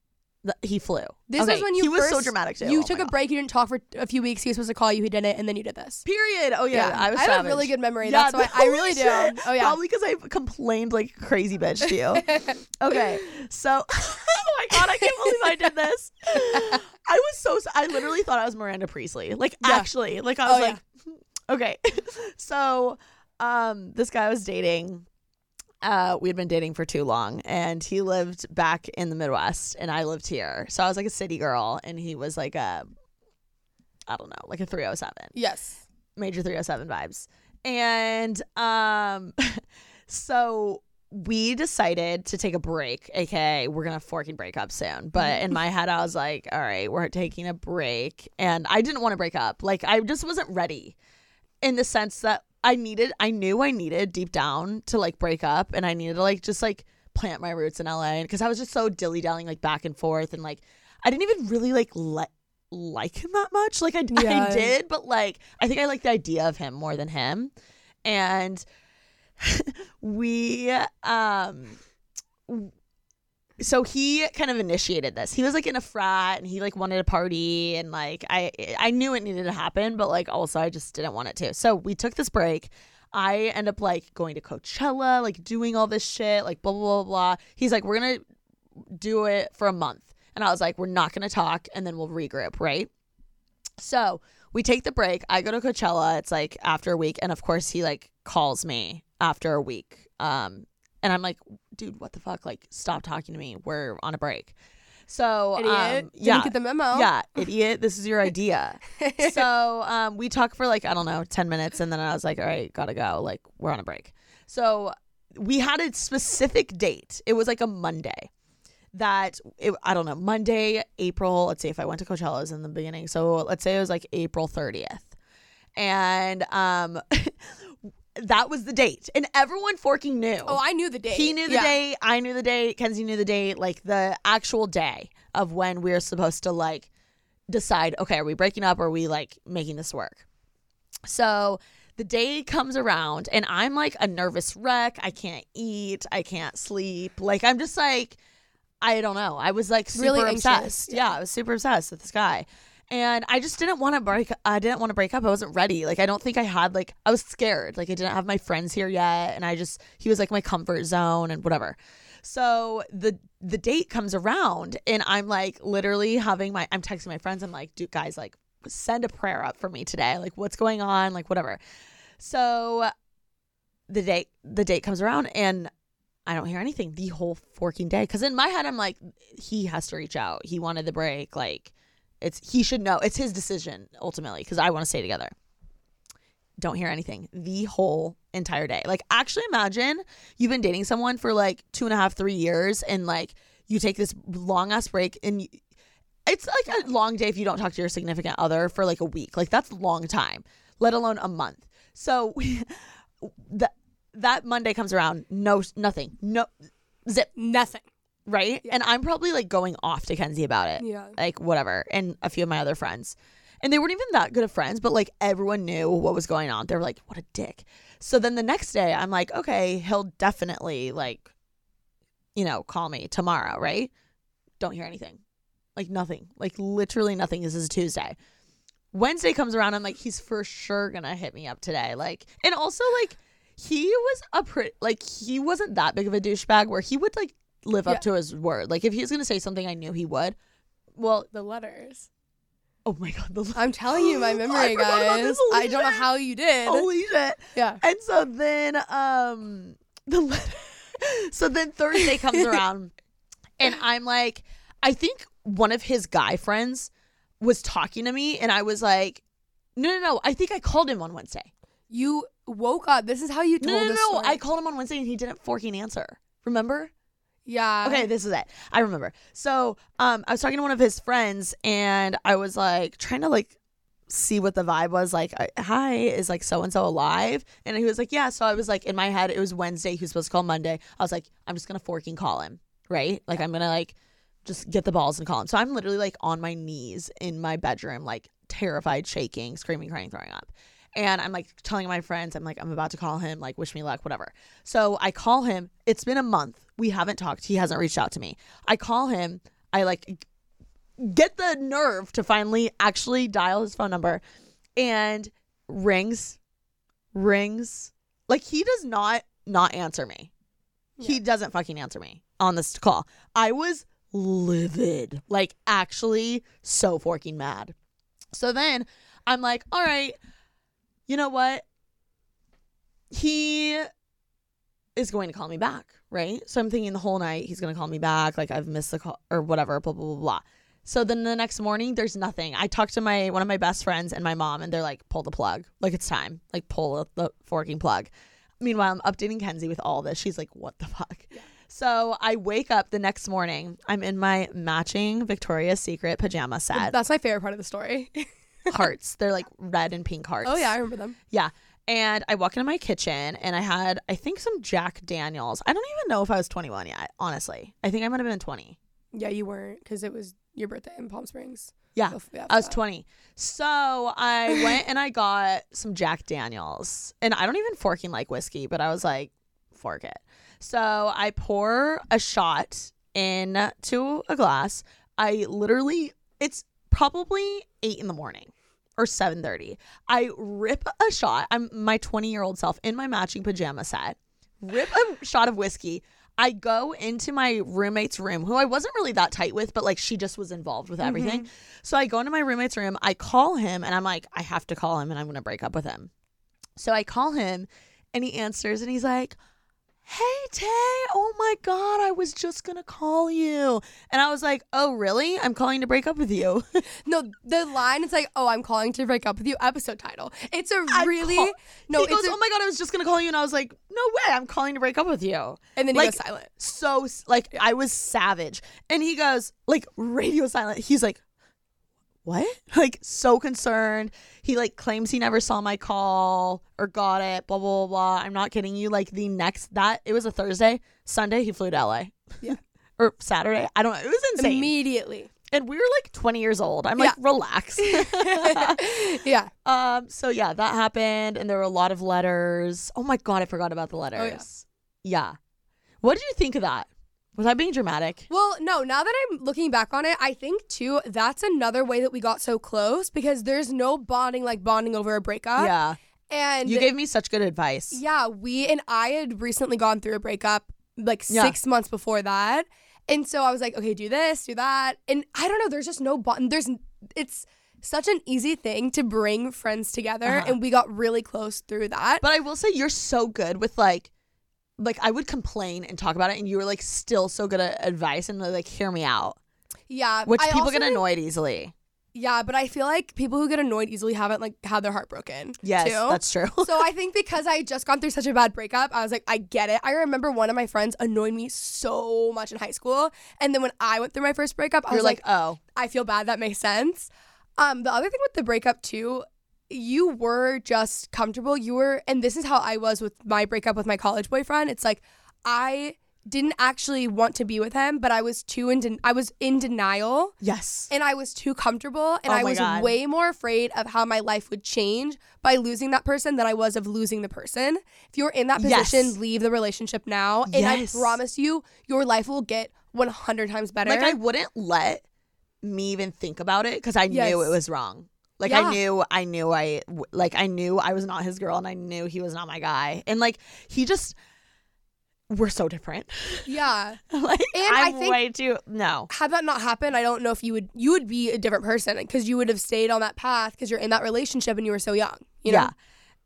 D: He flew.
E: this
D: Okay,
E: was when you
D: he was so dramatic too.
E: You
D: Oh
E: took a
D: God.
E: break. You didn't talk for a few weeks. He was supposed to call you. He didn't, and then you did this.
D: Period. Oh yeah, I was.
E: have
D: savage.
E: a really good memory.
D: Yeah,
E: That's why I really do. Oh yeah.
D: Probably because I complained like crazy bitch to you. okay, so oh my god, I can't believe I did this. I was so I literally thought I was Miranda Priestly. Like
E: Yeah.
D: actually, like I was
E: Oh, yeah.
D: like, okay. so um, this guy I was dating. Uh, we had been dating for too long, and he lived back in the Midwest, and I lived here. So I was like a city girl, and he was like a, I don't know, like a 307
E: Yes.
D: major 307 vibes. And um so we decided to take a break aka we're gonna forking break up soon. But in my head i was like all right we're taking a break. And i didn't want to break up. Like i just wasn't ready in the sense that i needed i knew i needed deep down to like break up and i needed to like just like plant my roots in la because i was just so dilly-dallying like back and forth and like i didn't even really like let like him that much like I,
E: Yeah.
D: I did but like i think i like the idea of him more than him and we um so he kind of initiated this. He was like in a frat and he like wanted a party and like I I knew it needed to happen, but like also I just didn't want it to. So we took this break. I end up like going to Coachella, like doing all this shit, like blah blah blah blah. He's like, we're gonna do it for a month, and I was like, we're not gonna talk, and then we'll regroup, right? So we take the break. I go to Coachella. It's like after a week, and of course he like calls me after a week. Um, and I'm like, dude, what the fuck? Like, stop talking to me. We're on a break. So
E: Idiot.
D: um,
E: Didn't
D: yeah,
E: get the memo.
D: yeah, idiot. This is your idea. so um, we talk for like I don't know, ten minutes, and then I was like, all right, gotta go. Like we're on a break. So we had a specific date. It was like a Monday. That it, I don't know Monday, April. Let's see if I went to Coachella's in the beginning. So let's say it was like April thirtieth, and um, that was the date, and everyone forking knew.
E: Oh, I knew the date.
D: He knew the
E: Yeah.
D: date. I knew the date. Kenzie knew the date. Like the actual day of when we are supposed to like decide. Okay, are we breaking up? Or are we like making this work? So the day comes around, and I'm like a nervous wreck. I can't eat. I can't sleep. Like I'm just like I don't know. I was like super
E: Really
D: obsessed.
E: yeah.
D: yeah, I was super obsessed with this guy. And I just didn't want to break I didn't want to break up. I wasn't ready. Like I don't think I had like I was scared. Like I didn't have my friends here yet and I just he was like my comfort zone and whatever. So the the date comes around and I'm like literally having my I'm texting my friends. I'm like, dude guys, like send a prayer up for me today. Like what's going on? Like whatever. So the date the date comes around and I don't hear anything the whole forking day. Cause in my head I'm like, he has to reach out. He wanted the break. Like it's he should know. It's his decision ultimately because I want to stay together. Don't hear anything the whole entire day. Like actually imagine you've been dating someone for like two and a half, three years, and like you take this long ass break and you, it's like a long day if you don't talk to your significant other for like a week. Like that's a long time, let alone a month. So that that Monday comes around, no nothing, no zip,
E: Nothing.
D: Right? And I'm probably like going off to Kenzie about it.
E: Yeah.
D: Like whatever. And a few of my other friends. And they weren't even that good of friends, but like everyone knew what was going on. They were like, what a dick. So then the next day I'm like, okay, he'll definitely like, you know, call me tomorrow, right? Don't hear anything. Like nothing. Like literally nothing. This is Tuesday. Wednesday comes around, I'm like, he's for sure gonna hit me up today. Like, and also like he was a pretty like he wasn't that big of a douchebag where he would like live up
E: Yeah.
D: to his word. Like if he was gonna say something, I knew he would. Well,
E: The letters.
D: oh my god, the letters!
E: I'm telling you, my memory,
D: forgot about
E: guys.
D: this.
E: I don't know how you did.
D: holy shit.
E: yeah.
D: And so then um the letter so then Thursday comes around and I'm like I think one of his guy friends was talking to me and I was like no no no I think I called him on Wednesday.
E: You woke up. This is how you told
D: No no no
E: story.
D: I called him on Wednesday and he didn't fucking answer. Remember?
E: Yeah.
D: Okay, this is it. I remember. So, um, I was talking to one of his friends, and I was like trying to like see what the vibe was. Like, hi, is like so and so alive? And he was like, yeah. So I was like in my head, it was Wednesday. He was supposed to call Monday. I was like, I'm just gonna forking call him, right? Like, I'm gonna like just get the balls and call him. So I'm literally like on my knees in my bedroom, like terrified, shaking, screaming, crying, throwing up. And I'm like telling my friends, I'm like, I'm about to call him, like, wish me luck, whatever. So I call him. It's been a month. We haven't talked. He hasn't reached out to me. I call him. I like get the nerve to finally actually dial his phone number and rings, rings. Like he does not not answer me. He doesn't fucking answer me on this call. I was livid, like actually so fucking mad. So then I'm like, all right, you know what? He is going to call me back, right? So I'm thinking the whole night he's going to call me back, like I've missed the call or whatever, blah blah blah blah. So then the next morning, there's nothing. I talked to my one of my best friends and my mom, and they're like, "Pull the plug, like it's time, like pull the forking plug." Meanwhile, I'm updating Kenzie with all this. She's like, "What the fuck?" So I wake up the next morning. I'm in my matching Victoria's Secret pajama set,
E: That's my favorite part of the story.
D: hearts. They're like red and pink hearts.
E: oh yeah, I remember them.
D: Yeah. And I walk into my kitchen and I had, I think, some Jack Daniels. I don't even know if I was 21 yet, honestly. I think I might have been 20.
E: Yeah, you weren't because it was your birthday in Palm Springs.
D: Yeah, I was
E: that.
D: 20. So I went and I got some Jack Daniels. And I don't even forking like whiskey, but I was like, fork it. So I pour a shot into a glass. I literally, it's probably eight in the morning or 7.30 i rip a shot. I'm my 20 year old self in my matching pajama set rip a shot of whiskey. I go into my roommate's room who i wasn't really that tight with but like she just was involved with everything. Mm-hmm. So i go into my roommate's room. I call him and i'm like i have to call him and i'm gonna break up with him. So i call him and he answers and he's like hey tay oh my god i was just gonna call you and i was like oh really i'm calling to break up with you
E: No, the line is like, "Oh, I'm calling to break up with you." Episode title. It's a
D: I
E: really
D: call-
E: no.
D: he goes,
E: a-
D: "Oh my god, I was just gonna call you," and I was like, "No way, I'm calling to break up with you."
E: and then he
D: like,
E: goes silent.
D: So like, I was savage, and he goes like radio silent. He's like, "What?" Like so concerned. He like claims he never saw my call or got it. Blah blah blah. blah. I'm not kidding you. Like the next that it was a Thursday, Sunday he flew to LA.
E: Yeah.
D: or Saturday. I don't know. It was insane.
E: Immediately.
D: and we were like 20 years old. I'm like, relax.
E: yeah.
D: Um. So yeah, that happened, and there were a lot of letters. Oh my god, I forgot about the letters. yeah. What did you think of that? Was I being dramatic?
E: Well, no, now that I'm looking back on it, I think too that's another way that we got so close because there's no bonding like bonding over a breakup.
D: yeah.
E: And
D: You gave me such good advice.
E: Yeah, we and I had recently gone through a breakup like
D: Yeah.
E: six months before that. And so I was like, okay, do this, do that. And I don't know, there's just no button. There's, it's such an easy thing to bring friends together.
D: Uh-huh.
E: And we got really close through that.
D: But I will say you're so good with like, like I would complain and talk about it, and you were like still so good at advice and like hear me out.
E: yeah.
D: Which
E: I
D: people get annoyed easily.
E: Yeah, but I feel like people who get annoyed easily haven't like had their heart broken.
D: Yes,
E: too.
D: that's true.
E: so I think because I just gone through such a bad breakup, I was like, I get it. I remember one of my friends annoyed me so much in high school, and then when I went through my first breakup, I
D: You're
E: was
D: like,
E: like,
D: oh,
E: I feel bad. That makes sense. Um, the other thing with the breakup too, you were just comfortable. You were, and this is how I was with my breakup with my college boyfriend. It's like I didn't actually want to be with him, but I was too in. Den- I was in denial
D: yes.
E: and I was too comfortable and
D: Oh
E: I was
D: God.
E: way more afraid of how my life would change by losing that person than I was of losing the person. If you're in that
D: Yes.
E: position, leave the relationship now and
D: Yes.
E: I promise you your life will get 100 times better.
D: Like I wouldn't let me even think about it because I
E: Yes.
D: knew it was wrong. Like
E: Yeah.
D: I knew, I knew, I like I knew I was not his girl, and I knew he was not my guy, and like he just we're so different.
E: Yeah.
D: like
E: And I
D: I'm
E: think-
D: way too no.
E: Had that not happened, I don't know if you would you would be a different person because you would have stayed on that path because you're in that relationship and you were so young. You know?
D: yeah.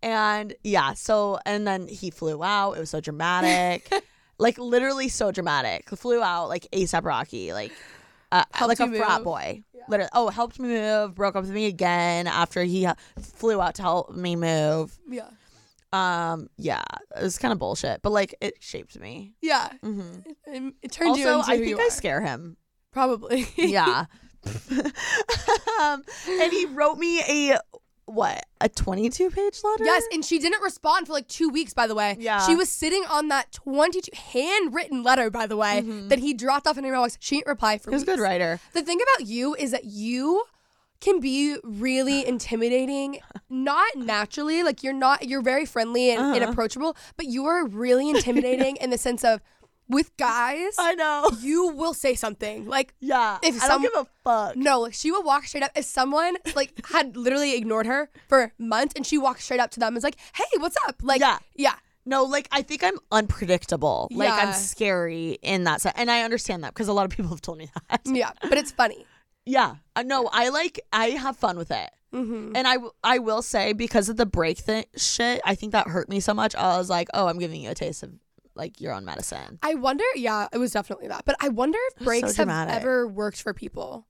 D: And yeah, so and then he flew out. It was so dramatic. like literally so dramatic. Flew out like ASAP Rocky, like uh, like a
E: you
D: frat boy. Literally, oh, helped me move, broke up with me again after he uh, flew out to help me move.
E: Yeah.
D: Um, yeah, it was kind of bullshit, but like it shaped me.
E: Yeah.
D: Mm-hmm.
E: It, it turned you into
D: I
E: who
D: think
E: you
D: I
E: are.
D: scare him.
E: Probably.
D: Yeah. um, and he wrote me a what a twenty-two page letter.
E: Yes, and she didn't respond for like two weeks, by the way.
D: Yeah.
E: She was sitting on that 22 handwritten letter, by the way, that he dropped off in her mailbox. She didn't reply for
D: he was a good writer.
E: The thing about you is that you can be really intimidating, not naturally. Like you're not, you're very friendly and, and
D: Uh-huh.
E: approachable, but you are really intimidating in the sense of with guys,
D: I know.
E: you will say something. Like,
D: Yeah.
E: If
D: I
E: some-
D: don't give a fuck.
E: no, like she will walk straight up. If someone like had literally ignored her for months and she walked straight up to them and was like, hey, what's up? Like,
D: Yeah.
E: yeah.
D: No, like I think I'm unpredictable. Like I'm scary in that sense, and I understand that because a lot of people have told me that.
E: Yeah, but it's funny.
D: yeah, uh, no, I like I have fun with it,
E: Mm-hmm.
D: and I w- I will say because of the break thing shit, I think that hurt me so much. I was like, oh, I'm giving you a taste of like your own medicine.
E: I wonder, yeah, it was definitely that. But I wonder if
D: so
E: breaks have ever worked for people.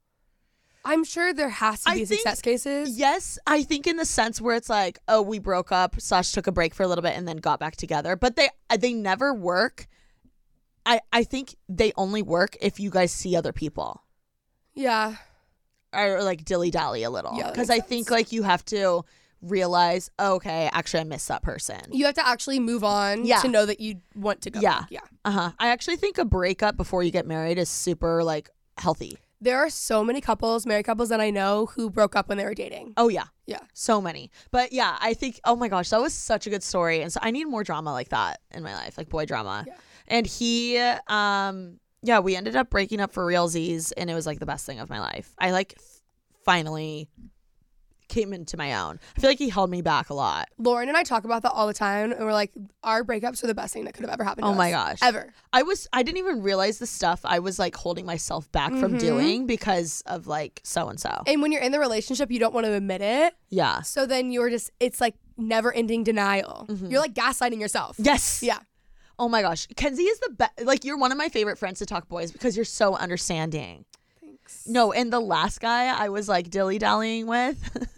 E: I'm sure there has to be
D: think-
E: success cases.
D: Yes, I think in the sense where it's like, oh, we broke up, slash took a break for a little bit, and then got back together, but they uh, they never work. I I think they only work if you guys see other people.
E: Yeah.
D: or like dilly dally a little
E: Yeah,
D: because I
E: makes
D: think like you have to realize oh, okay actually I miss that person
E: You have to actually move on
D: Yeah.
E: to know that you want to go.
D: Yeah.
E: back. Yeah.
D: uh-huh I actually think a breakup before you get married is super like healthy
E: There are so many couples, married couples that I know who broke up when they were dating.
D: oh yeah
E: Yeah.
D: so many but yeah I think oh my gosh that was such a good story and so I need more drama like that in my life like boy drama
E: Yeah.
D: and he um yeah we ended up breaking up for realsies and it was like the best thing of my life I like finally came into my own I feel like he held me back a lot
E: Lauren and I talk about that all the time, and we're like, our breakups are the best thing that could have ever happened. to
D: Oh my
E: us.
D: gosh.
E: ever.
D: I was I didn't even realize the stuff I was like holding myself back from
E: Mhm.
D: doing because of like so and so.
E: And when you're in the relationship, you don't want to admit it.
D: Yeah.
E: So then you're just, it's like never ending denial.
D: Mm-hmm.
E: You're like gaslighting yourself.
D: Yes.
E: Yeah.
D: Oh my gosh. Kenzie is the best like you're one of my favorite friends to talk boys because you're so understanding.
E: Thanks.
D: No, and the last guy I was like dilly dallying with,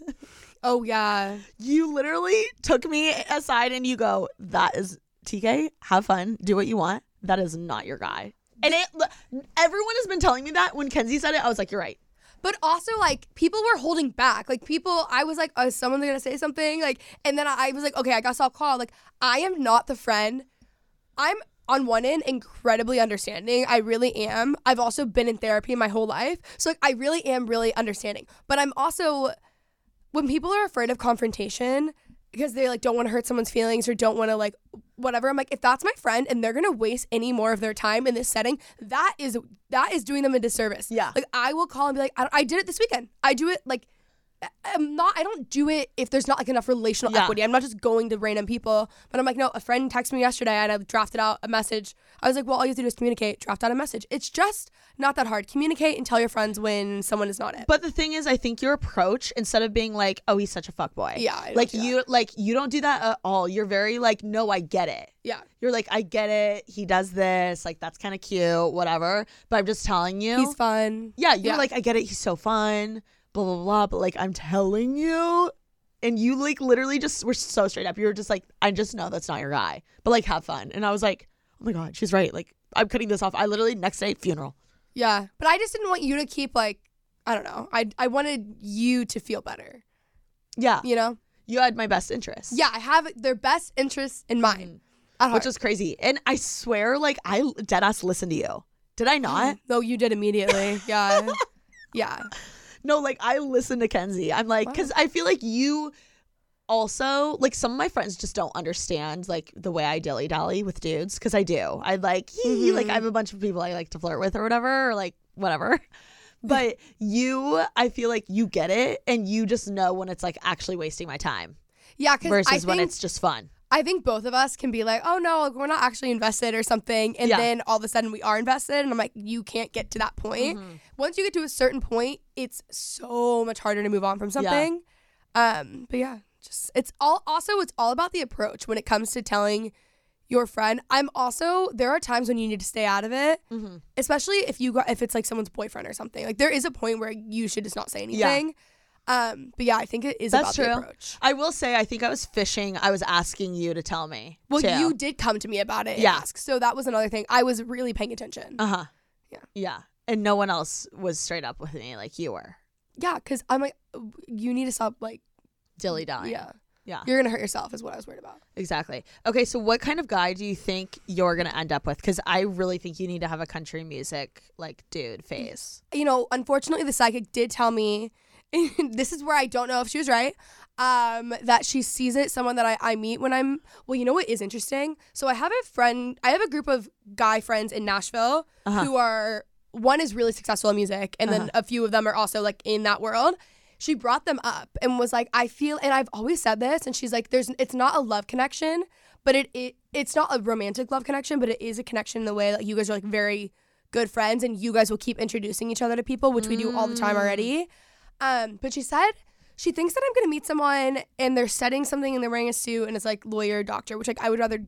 E: Oh, yeah.
D: you literally took me aside and you go, That is TK, have fun, do what you want. That is not your guy. And it everyone has been telling me that when Kenzie said it, I was like, You're right.
E: But also, like, people were holding back. Like, people, I was like, oh, is someone going to say something? Like, and then I was like, okay, I got I'll call. Like, I am not the friend. I'm on one end incredibly understanding. I really am. I've also been in therapy my whole life. So, like, I really am really understanding. But I'm also, when people are afraid of confrontation, because they like don't want to hurt someone's feelings or don't want to like whatever i'm like if that's my friend and they're gonna waste any more of their time in this setting that is that is doing them a disservice
D: Yeah.
E: like i will call and be like i, I did it this weekend i do it like i'm not i don't do it if there's not like enough relational
D: Yeah.
E: equity i'm not just going to random people but i'm like no a friend texted me yesterday and i uh, drafted out a message i was like well all you have to do is communicate draft out a message it's just not that hard communicate and tell your friends when someone is not it
D: But the thing is, I think your approach, instead of being like, "Oh, he's such a fuck boy,"
E: Yeah,
D: like you, like you don't do that at all. You're very like, "No, I get it."
E: yeah
D: You're like, "I get it. He does this. Like that's kind of cute, whatever." But I'm just telling you,
E: he's fun
D: yeah, you're
E: Yeah.
D: like, "I get it. He's so fun." Blah blah blah. But like, I'm telling you, and you like literally just were so straight up. You were just like, "I just know that's not your guy," but like, have fun. And I was like, "Oh my god, she's right." Like, I'm cutting this off. I literally next day funeral.
E: Yeah, but I just didn't want you to keep like I don't know. I I wanted you to feel better.
D: Yeah,
E: You know?
D: you had my best interest.
E: Yeah, I have their best interests in mm-hmm. mind. At heart.
D: which is crazy. And I swear, like I dead ass listened to you. Did I not?
E: no, you did immediately. Yeah, yeah.
D: no, like I listened to Kenzie. I'm like, because I feel like you also like some of my friends just don't understand like the way I dilly dally with dudes because I do. I like he like I have a bunch of people I like to flirt with or whatever or like whatever. But you, I feel like you get it and you just know when it's like actually wasting my time
E: Yeah, because
D: versus
E: I think
D: when it's just fun.
E: I think both of us can be like, oh no, like, we're not actually invested or something. And
D: Yeah.
E: then all of a sudden we are invested. And I'm like, you can't get to that point.
D: Mm-hmm.
E: Once you get to a certain point, it's so much harder to move on from something. Um, but yeah, just it's all also it's all about the approach when it comes to telling your friend. I'm also there are times when you need to stay out of it,
D: Mm-hmm.
E: especially if you got if it's like someone's boyfriend or something. Like there is a point where you should just not say anything. Yeah. Um, but yeah, I think it is
D: That's
E: about the
D: true.
E: approach.
D: I will say, I think I was fishing. I was asking you to tell me.
E: Well,
D: too.
E: you did come to me about it. and
D: Yeah.
E: ask. So that was another thing. I was really paying attention.
D: Uh huh.
E: Yeah.
D: Yeah. And no one else was straight up with me like you were.
E: yeah, because I'm like, you need to stop. Like,
D: Dilly dallying.
E: yeah,
D: Yeah.
E: you're gonna hurt yourself. Is what I was worried about.
D: Exactly. Okay, so what kind of guy do you think you're gonna end up with? Because I really think you need to have a country music like dude face.
E: You know, unfortunately, the psychic did tell me. this is where I don't know if she was right. Um, that she sees it someone that I, I meet when I'm well, you know what is interesting? So I have a friend I have a group of guy friends in Nashville
D: Uh-huh.
E: who are one is really successful in music and then a few of them are also like in that world. She brought them up and was like, I feel and I've always said this, and she's like, There's it's not a love connection, but it, it it's not a romantic love connection, but it is a connection in the way that you guys are like very good friends and you guys will keep introducing each other to people, which we do all the time already. Um, but she said she thinks that I'm gonna meet someone and they're setting something and they're wearing a suit and it's like lawyer, doctor, which like I would rather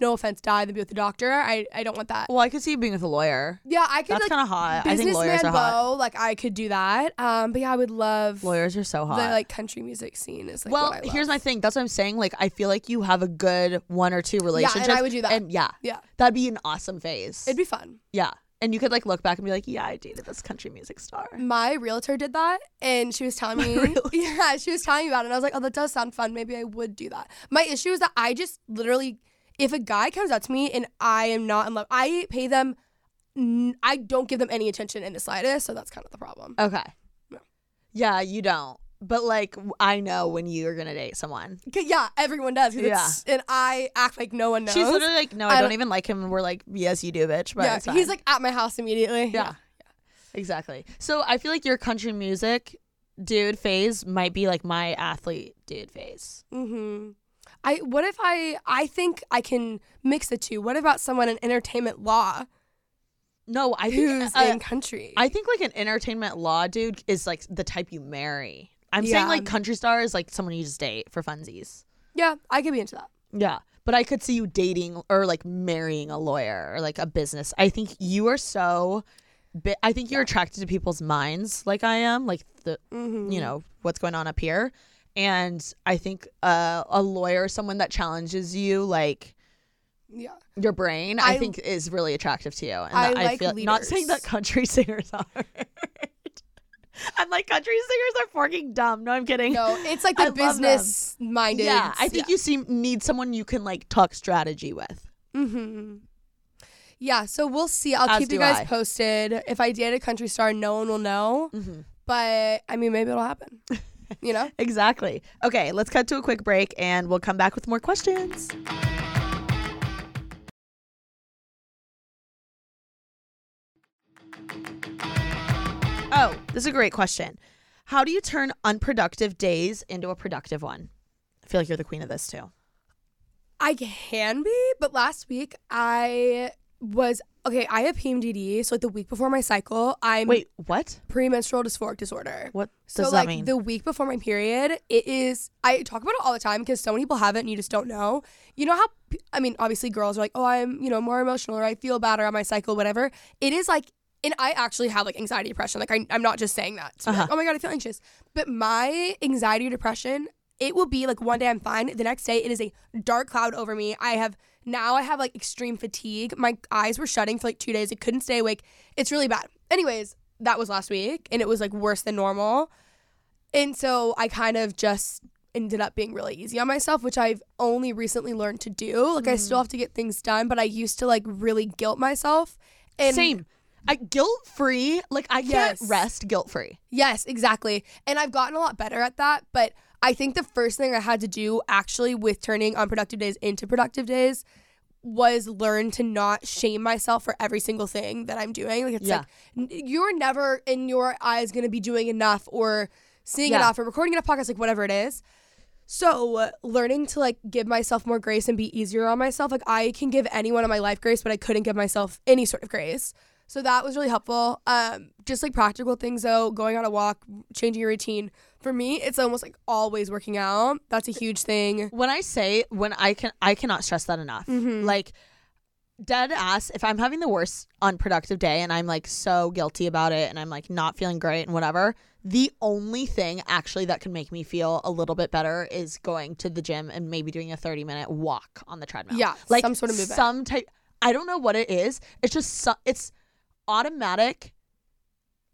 E: no offense die than be with the doctor. I, I don't want that.
D: Well, I could see you being with a lawyer.
E: Yeah, I could
D: That's
E: like
D: kind of hot. I think lawyers are hot.
E: Bo, like I could do that. Um, but yeah, I would love
D: Lawyers are so
E: the
D: hot.
E: like country music scene is like
D: well, here's my thing. That's what I'm saying. Like, I feel like you have a good one or two relationships.
E: Yeah, and I would do that.
D: And yeah,
E: Yeah.
D: that'd be an awesome phase.
E: It'd be fun.
D: yeah, and you could like look back and be like, yeah, I dated this country music star.
E: My realtor did that, and she was telling me, yeah, she was telling me about it. And I was like, oh, that does sound fun. Maybe I would do that. My issue is that I just literally, if a guy comes up to me and I am not in love, I pay them. I don't give them any attention in the slightest, so that's kind of the problem.
D: Okay.
E: Yeah.
D: Yeah, you don't. But like, I know when you're gonna date someone.
E: Yeah, everyone does. it's- and I act like no one knows.
D: She's literally like, no,
E: I
D: I, don't
E: don't-
D: even like him. And we're like, yes, you do, bitch. But
E: yeah, he's like at my house immediately.
D: yeah, exactly. So I feel like your country music dude phase might be like my athlete dude phase.
E: Mm-hmm. I what if I I think I can mix the two. What about someone in entertainment law
D: No, I think
E: who's
D: uh,
E: in country?
D: I think like an entertainment law dude is like the type you marry. I'm saying like country star is like someone you just date for funsies.
E: yeah, I could be into that.
D: Yeah. But I could see you dating or like marrying a lawyer or like a business. I think you are so bi- I think you're attracted to people's minds like I am, like the
E: Mm-hmm.
D: you know, what's going on up here. And I think uh, a lawyer, someone that challenges you like
E: Yeah.
D: your brain, I,
E: I-
D: think is really attractive to you. And
E: I like
D: feel not saying that country singers are. I'm like country singers are fucking dumb. No, I'm kidding.
E: No, it's like the business minded.
D: Yeah, I think you seem need someone you can like talk strategy with.
E: Mm-hmm. Yeah, so we'll see. I'll
D: As
E: keep you guys
D: I.
E: posted. If I date a country star, no one will know.
D: Mm-hmm.
E: But I mean, maybe it'll happen. you know?
D: Exactly. Okay, let's cut to a quick break and we'll come back with more questions. Oh, this is a great question. How do you turn unproductive days into a productive one? I feel like you're the queen of this too.
E: I can be, but last week I was okay. I have PMDD, so like the week before my cycle, I'm
D: Wait, what?
E: premenstrual dysphoric disorder.
D: What
E: So
D: does
E: like
D: that mean?
E: the week before my period, it is. I talk about it all the time because so many people have it and you just don't know. You know how? I mean, obviously, girls are like, "Oh, I'm you know more emotional or I feel better on my cycle, whatever." It is like, and I actually have like anxiety depression. Like I, I'm not just saying that. to be like,
D: Uh-huh.
E: oh my god, I feel anxious. But my anxiety depression, it will be like one day I'm fine. The next day it is a dark cloud over me. I have now I have like extreme fatigue. My eyes were shutting for like two days. I couldn't stay awake. It's really bad. Anyways, that was last week and it was like worse than normal. And so I kind of just ended up being really easy on myself, which I've only recently learned to do. Like I still mm. have to get things done, but I used to like really guilt myself. And
D: Same. I guilt free. Like I can't rest guilt free.
E: Yes, exactly. And I've gotten a lot better at that, but I think the first thing I had to do actually with turning unproductive days into productive days was learn to not shame myself for every single thing that I'm doing. Like it's
D: Yeah.
E: like you're never in your eyes going to be doing enough or seeing
D: Yeah.
E: enough or recording enough podcasts like whatever it is. So, learning to like give myself more grace and be easier on myself. Like, I can give anyone in my life grace, but I couldn't give myself any sort of grace. So, that was really helpful. Um, just like practical things though, going on a walk, changing your routine. For me, it's almost like always working out. That's a huge thing.
D: when I say when I can I cannot stress that enough.
E: Mm-hmm.
D: Like dead ass if I'm having the worst unproductive day and I'm like so guilty about it and I'm like not feeling great and whatever, the only thing actually that can make me feel a little bit better is going to the gym and maybe doing a 30 minute walk on the treadmill.
E: Yeah,
D: like
E: some sort of movement.
D: Some type I don't know what it is. It's just so, it's automatic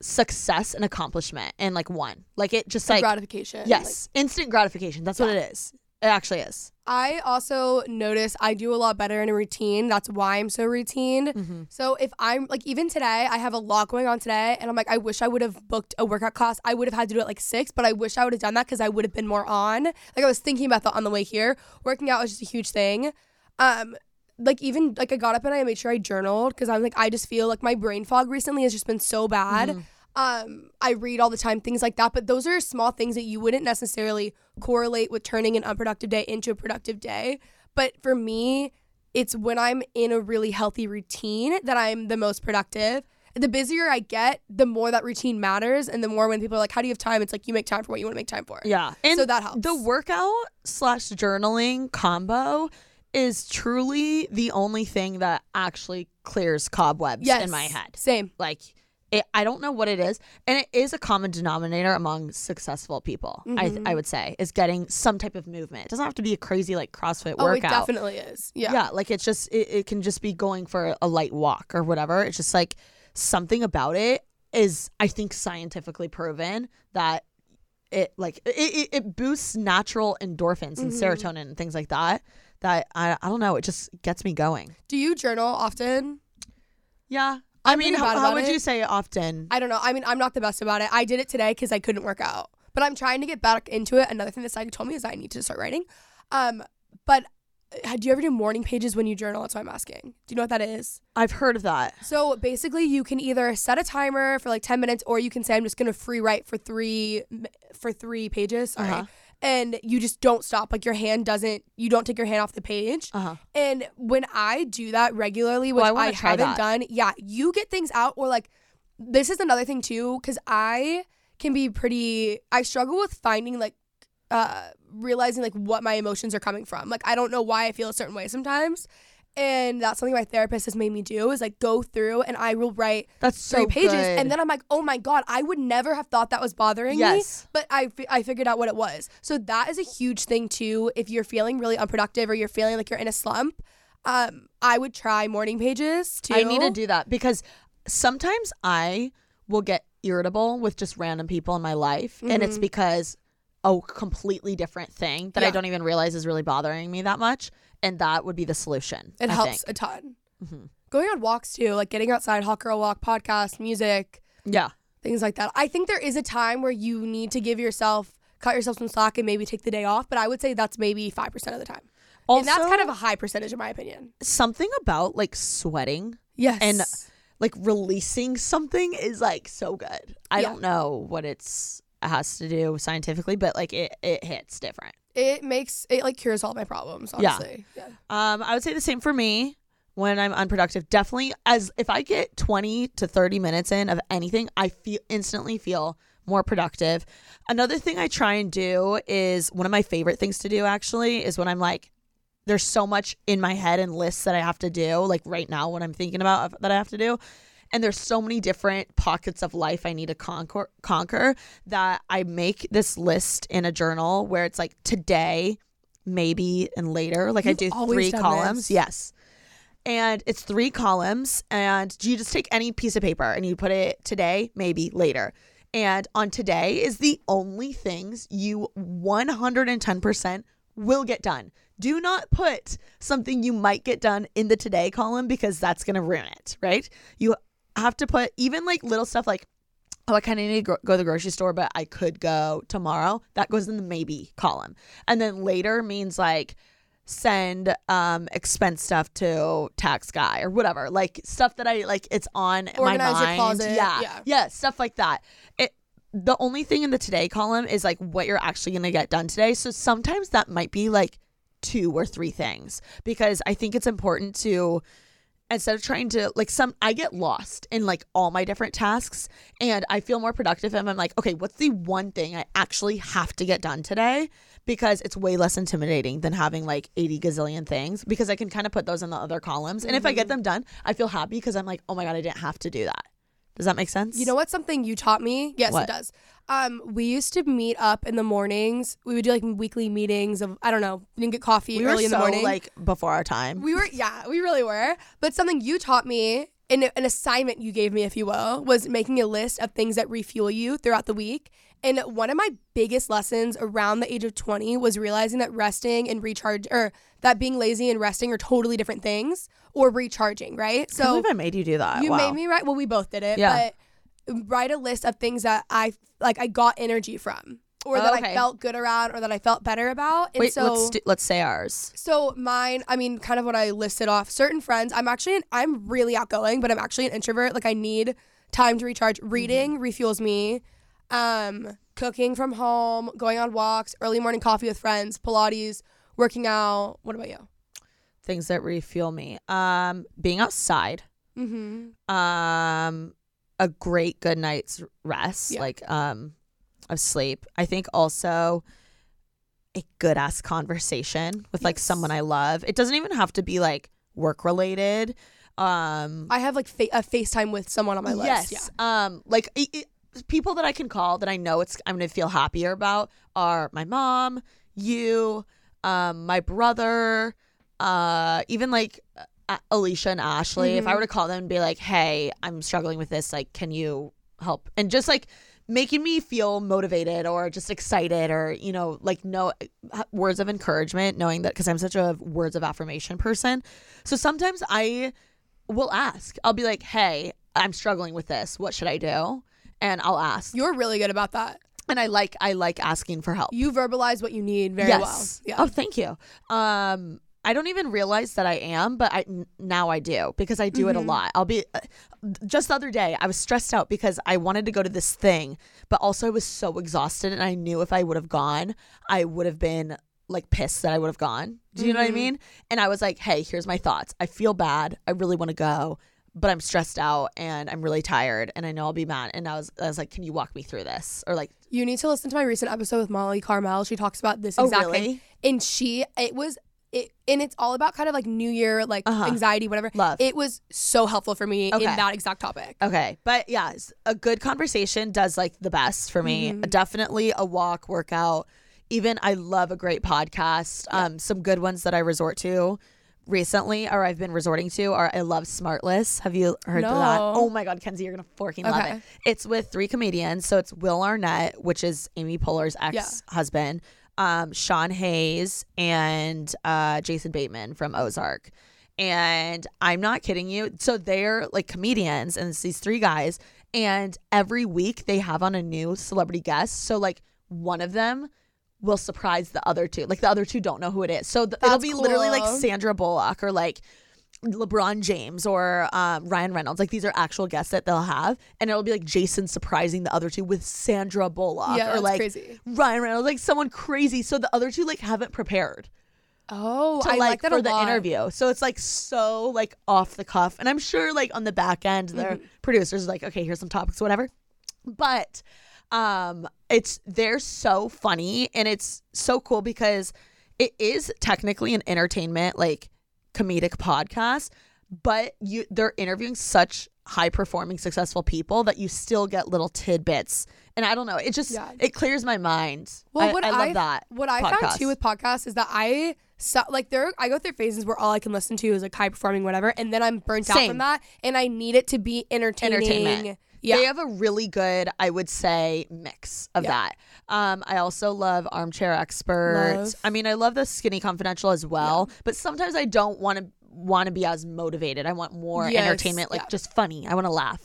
D: success and accomplishment and like one. Like it just like
E: gratification.
D: yes, instant gratification. That's what it is. It actually is.
E: I also notice I do a lot better in a routine. That's why I'm so routine.
D: Mm-hmm.
E: So if I'm like even today, I have a lot going on today, and I'm like, I wish I would have booked a workout class. I would have had to do it like six, but I wish I would have done that because I would have been more on. Like I was thinking about that on the way here. Working out was just a huge thing. Um, like even like I got up and I made sure I journaled because I'm like I just feel like my brain fog recently has just been so bad. Um, I read all the time, things like that. But those are small things that you wouldn't necessarily correlate with turning an unproductive day into a productive day. But for me, it's when I'm in a really healthy routine that I'm the most productive. The busier I get, the more that routine matters, and the more when people are like, "How do you have time?" It's like you make time for what you want to make time for.
D: Yeah. And
E: So that helps.
D: The workout slash journaling combo is truly the only thing that actually clears cobwebs
E: Yes.
D: in my head.
E: Same.
D: Like it, I don't know what it is, and it is a common denominator among successful people. I
E: Mm-hmm.
D: I would say is getting some type of movement. It doesn't have to be a crazy like CrossFit
E: Oh, it
D: workout.
E: definitely is. Yeah.
D: Yeah, like it's just it, it can just be going for a light walk or whatever. It's just like something about it is I think scientifically proven that it like it, it, it boosts natural endorphins and
E: Mm-hmm.
D: serotonin and things like that. That I I don't know, it just gets me going.
E: Do you journal often?
D: Yeah. I
E: I'm
D: mean, how, how would
E: it.
D: you say often?
E: I don't know. I mean, I'm not the best about it. I did it today because I couldn't work out, but I'm trying to get back into it. Another thing that Psychic told me is I need to start writing. Um, but uh, do you ever do morning pages when you journal? That's what I'm asking. Do you know what that is?
D: I've heard of that.
E: So basically, you can either set a timer for like 10 minutes, or you can say I'm just gonna free write for three for three pages. Sorry.
D: Uh-huh.
E: And you just don't stop. Like your hand doesn't. You don't take your hand off the page.
D: Uh-huh.
E: And when I do that regularly, which
D: I
E: I, haven't
D: that.
E: done, yeah, you get things out. Or like, this is another thing too, because I can be pretty. I struggle with finding like, uh, realizing like what my emotions are coming from. Like I don't know why I feel a certain way sometimes. And that's something my therapist has made me do is like go through and I will write
D: That's so
E: three pages
D: good.
E: and then I'm like, oh my god, I would never have thought that was bothering
D: Yes.
E: me, but I fi- I figured out what it was. So that is a huge thing too. If you're feeling really unproductive or you're feeling like you're in a slump, um, I would try morning pages too.
D: I need to do that because sometimes I will get irritable with just random people in my life, and it's because a completely different thing that I
E: Mm-hmm.
D: Don't even realize is really bothering me that much, and that would be the solution.
E: It
D: I
E: helps
D: think.
E: a ton.
D: Mm-hmm.
E: Going on walks too, like getting outside, hot girl walk, podcast, music,
D: Yeah.
E: things like that. I think there is a time where you need to give yourself, cut yourself some slack and maybe take the day off, but I would say that's maybe 5% of the time. and that's kind of a high percentage in my opinion.
D: Something about like sweating
E: Yes.
D: and like releasing something is like so good. I
E: Yeah.
D: don't know what it's it has to do scientifically, but like it it hits different.
E: It makes it like cures all my problems,
D: Yeah.
E: honestly. Yeah.
D: Um, I would say the same for me when I'm unproductive. Definitely, as if I get 20 to 30 minutes in of anything, I feel instantly feel more productive. Another thing I try and do is one of my favorite things to do actually is when I'm like, there's so much in my head and lists that I have to do, like right now, what I'm thinking about that I have to do. And there's so many different pockets of life I need to conquer, conquer that I make this list in a journal where it's like today, maybe, and later. Like I
E: You've
D: do three columns.
E: this.
D: Yes. And it's three columns, and you just take any piece of paper and you put it today, maybe later. And on today is the only things you 110% will get done. Do not put something you might get done in the today column because that's going to ruin it, right? You have to put even like little stuff like, oh, I kind of need to go, go to the grocery store, but I could go tomorrow. That goes in the maybe column. And then later means like, send um expense stuff to tax guy or whatever like stuff that i like it's on my
E: Organize your closet,
D: yeah
E: yeah.
D: yeah stuff like that it the only thing in the today column is like what you're actually going to get done today. So sometimes that might be like two or three things because I think it's important to instead of trying to like some I get lost in like all my different tasks and I feel more productive and I'm like, okay, what's the one thing I actually have to get done today? Because it's way less intimidating than having like 80 gazillion things because I can kind of put those in the other columns. And if I get mm-hmm. them done, I feel happy because I'm like, oh my God, I didn't have to do that. Does that make sense?
E: You know what? Something you taught me. Yes,
D: What?
E: it does. Um, we used to meet up in the mornings. We would do like weekly meetings of I don't know. We didn't get coffee
D: we
E: early
D: were
E: in the
D: so
E: morning.
D: like before our time.
E: we were, yeah, we really were. But something you taught me, in an assignment you gave me, if you will, was making a list of things that refuel you throughout the week. And one of my biggest lessons around the age of 20 was realizing that resting and recharge, or that being lazy and resting are totally different things, or recharging, right?
D: I
E: So
D: believe I made you do that.
E: you
D: Wow.
E: made me write. Well, we both did it.
D: Yeah.
E: But write a list of things that I like. I got energy from, or that
D: Okay.
E: I felt good around, or that I felt better about. And
D: Wait,
E: so,
D: let's do, let's say ours.
E: so mine. I mean, kind of what I listed off. Certain friends. I'm actually. An, I'm really outgoing, but I'm actually an introvert. Like I need time to recharge. Reading refuels me. Um, cooking from home, going on walks, early morning coffee with friends, Pilates, working out. What about you?
D: Things that refuel me. Um, being outside.
E: Mm-hmm.
D: Um, a great good night's rest,
E: Yeah.
D: like um, of sleep. I think also a good ass conversation with like someone I love. It doesn't even have to be like work related. Um,
E: I have like fa- a FaceTime with someone on my list.
D: Yes. Um, like i i people that I can call that I know it's I'm gonna feel happier about are my mom, you, um, my brother, uh, even like uh, Alicia and Ashley. If I were to call them and be like, "Hey, I'm struggling with this. Like, can you help?" and just like making me feel motivated or just excited or you know like no words of encouragement knowing that because i'm such a words of affirmation person so sometimes i will ask i'll be like hey i'm struggling with this what should i do and i'll ask
E: You're really good about that.
D: And i like i like asking for help
E: You verbalize what you need very
D: yes
E: well. Yeah.
D: oh thank you um I don't even realize that I am, but I n- now I do because I do it a lot. I'll be uh, just the other day I was stressed out because I wanted to go to this thing, but also I was so exhausted and I knew if I would have gone, I would have been like pissed that I would have gone. Do you know what I mean? And I was like, "Hey, here's my thoughts. I feel bad. I really want to go, but I'm stressed out and I'm really tired and I know I'll be mad." And I was I was like, "Can you walk me through this?" Or like,
E: You need to listen to my recent episode with Molly Carmel. She talks about this
D: Oh, really?
E: thing. And she, it was, it, and it's all about kind of like New Year, like
D: Uh-huh.
E: anxiety, whatever.
D: Love.
E: It was so helpful for me
D: Okay.
E: in that exact topic.
D: Okay. But yeah, a good conversation does like the best for me. Definitely a walk, workout. Even I love a great podcast. Um, some good ones that I resort to recently or I've been resorting to are I love Smartless. Have you heard of that? Oh my god, Kenzie, you're gonna forking love it. It's with three comedians. So it's Will Arnett, which is Amy Poehler's ex husband, um, Sean Hayes, and uh, Jason Bateman from Ozark. And I'm not kidding you. So they're like comedians, and it's these three guys. And every week they have on a new celebrity guest. So like one of them will surprise the other two. Like the other two don't know who it is. So th- it'll be literally like. Sandra Bullock or like LeBron James or um, Ryan Reynolds. Like these are actual guests that they'll have, and it'll be like Jason surprising the other two with Sandra Bullock
E: Yeah,
D: or like
E: crazy.
D: Ryan Reynolds, like someone crazy. So the other two like haven't prepared
E: Oh,
D: to
E: I like, that
D: for the interview. So it's like so like off the cuff, and I'm sure like on the back end, their
E: Mm-hmm.
D: producers are like, okay, here's some topics, whatever. But um, it's they're so funny, and it's so cool because it is technically an entertainment like comedic podcast, but you they're interviewing such high performing successful people that you still get little tidbits. And I don't know, it just
E: Yeah.
D: it clears my mind.
E: Well,
D: I,
E: what
D: I love that.
E: What I found too with podcasts is that I so, like there I go through phases where all I can listen to is like high performing whatever, and then I'm burnt out from that, and I need it to be entertaining. Yeah.
D: They have a really good, I would say, mix of
E: Yeah.
D: that. Um, I also love Armchair Expert.
E: Love.
D: I mean, I love the Skinny Confidential as well, but sometimes I don't want to want to be as motivated. I want more
E: Yes,
D: entertainment, like
E: yeah.
D: just funny. I want to laugh.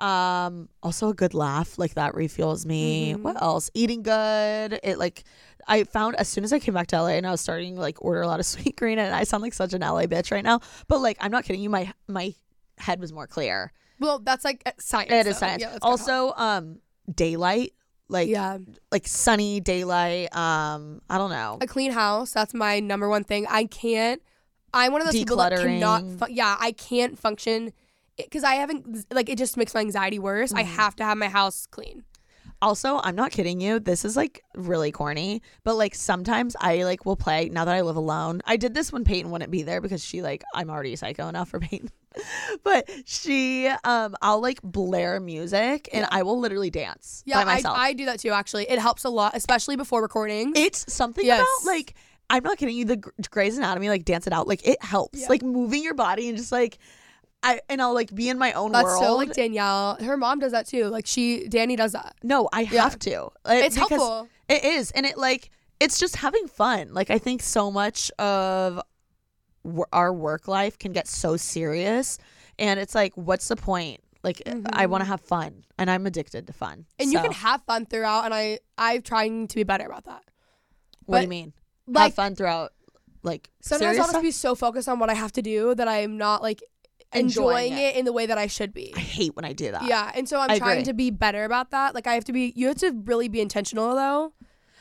D: Um, also a good laugh, like that refuels me.
E: Mm-hmm.
D: What else? Eating good. It like I found as soon as I came back to LA and I was starting like order a lot of Sweetgreen and I sound like such an LA bitch right now. But like I'm not kidding you, my my head was more clear.
E: Well, that's like science.
D: It is
E: though.
D: science.
E: Yeah, that's good help.
D: also, um, daylight, like
E: yeah.
D: like sunny daylight. Um, I don't know.
E: A clean house. That's my number one thing. I can't. I'm one of those people that cannot. Fu- yeah, I can't function because I haven't. Like it just makes my anxiety worse. I
D: Mm-hmm.
E: have to have my house clean.
D: Also, I'm not kidding you. This is like really corny, but like sometimes I like will play now that I live alone. I did this when Peyton wouldn't be there because she like I'm already psycho enough for Peyton. but she um I'll like blare music and I will literally dance
E: Yeah,
D: by
E: I,
D: myself.
E: I do that too. Actually, it helps a lot, especially before recording.
D: it's something
E: Yes.
D: about like I'm not kidding you. The Gr- Grey's Anatomy like dance it out like it helps
E: Yeah.
D: like moving your body and just like I and I'll like be in my own
E: That's
D: world.
E: so like Danielle. Her mom does that too. Like she, Danny does that.
D: No, I
E: Yeah.
D: have to. Like,
E: It's
D: because
E: helpful.
D: It is, and it like it's just having fun. Like I think so much of w- our work life can get so serious, and it's like, what's the point? Like I want to have fun, and I'm addicted to fun.
E: Mm-hmm. And you
D: So,
E: can have fun throughout. And I, I'm trying to be better about that.
D: What do you
E: but,
D: mean?
E: like-
D: have fun throughout, like
E: Sometimes
D: serious
E: I'll just
D: stuff?
E: be so focused on what I have to do that I'm not like
D: Enjoying
E: enjoying,
D: it.
E: it. in the way that I should be.
D: I hate when I do that.
E: Yeah, and so I'm
D: I
E: trying
D: agree.
E: to be better about that. Like I have to be. You have to really be intentional though.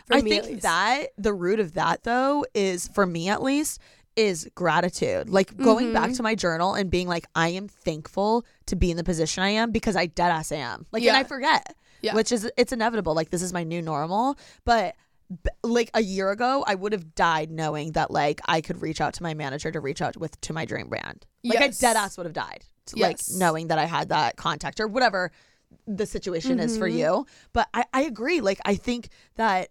E: For
D: I
E: me,
D: think that the root of that though is for me at least is gratitude. Like going back
E: Mm-hmm.
D: to my journal and being like, I am thankful to be in the position I am because I dead ass am. Like, and I forget,
E: Yeah.
D: which is it's inevitable. Like this is my new normal, but. Like a year ago, I would have died knowing that like I could reach out to my manager to reach out with to my dream brand. Like
E: Yes.
D: I dead ass would have died. to, Like
E: Yes.
D: knowing that I had that contact or whatever the situation is for
E: Mm-hmm.
D: you. But I, I agree. Like I think that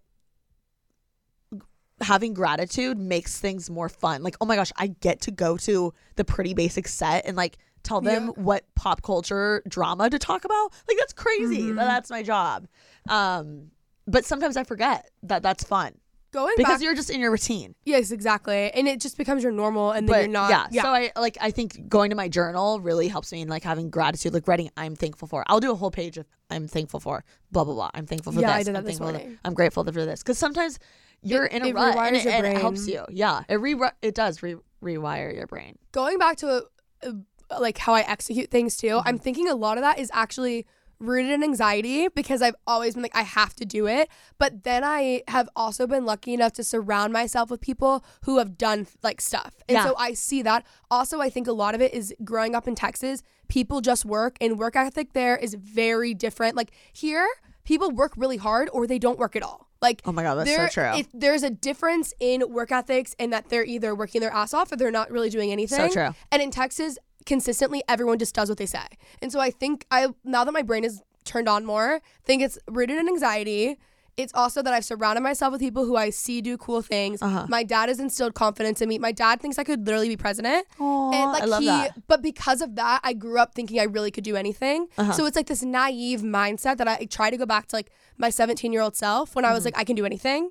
D: having gratitude makes things more fun. Like, oh my gosh, I get to go to the pretty basic set and like tell them
E: Yeah.
D: what pop culture drama to talk about. Like that's crazy.
E: Mm-hmm.
D: That's my job. Um but sometimes I forget that that's fun
E: going
D: because
E: back.
D: you're just in your routine.
E: yes, exactly, and it just becomes your normal, and then
D: But
E: you're not.
D: yeah, so I like I think going to my journal really helps me in like having gratitude, like writing I'm thankful for. I'll do a whole page of I'm thankful for blah blah blah. I'm thankful for
E: Yeah, I
D: this.
E: did that
D: I'm
E: this
D: thankful
E: morning.
D: I'm grateful for this because sometimes you're in a
E: it
D: rut and, it,
E: your
D: and it helps you. Yeah, it re it does re- rewire your brain.
E: going back to uh, like how I execute things too, I'm
D: Mm-hmm.
E: thinking a lot of that is actually rooted in anxiety because I've always been like I have to do it, but then I have also been lucky enough to surround myself with people who have done like stuff. And
D: Yeah.
E: so I see that. Also, I think a lot of it is growing up in Texas, people just work and work ethic there is very different. Like here, people work really hard or they don't work at all. Like
D: Oh my God, that's so true.
E: If there's a difference in work ethics and that they're either working their ass off or they're not really doing anything.
D: So true.
E: And in Texas, consistently everyone just does what they say. And so I think I now that my brain is turned on more, think it's rooted in anxiety. It's also that I've surrounded myself with people who I see do cool things.
D: Uh-huh.
E: My dad has instilled confidence in me. My dad thinks I could literally be president.
D: Aw, I love
E: he
D: that.
E: but because of that, I grew up thinking I really could do anything.
D: Uh-huh.
E: So it's like this naive mindset that I try to go back to like my 17 year old self when I
D: Mm-hmm.
E: was like, I can do anything.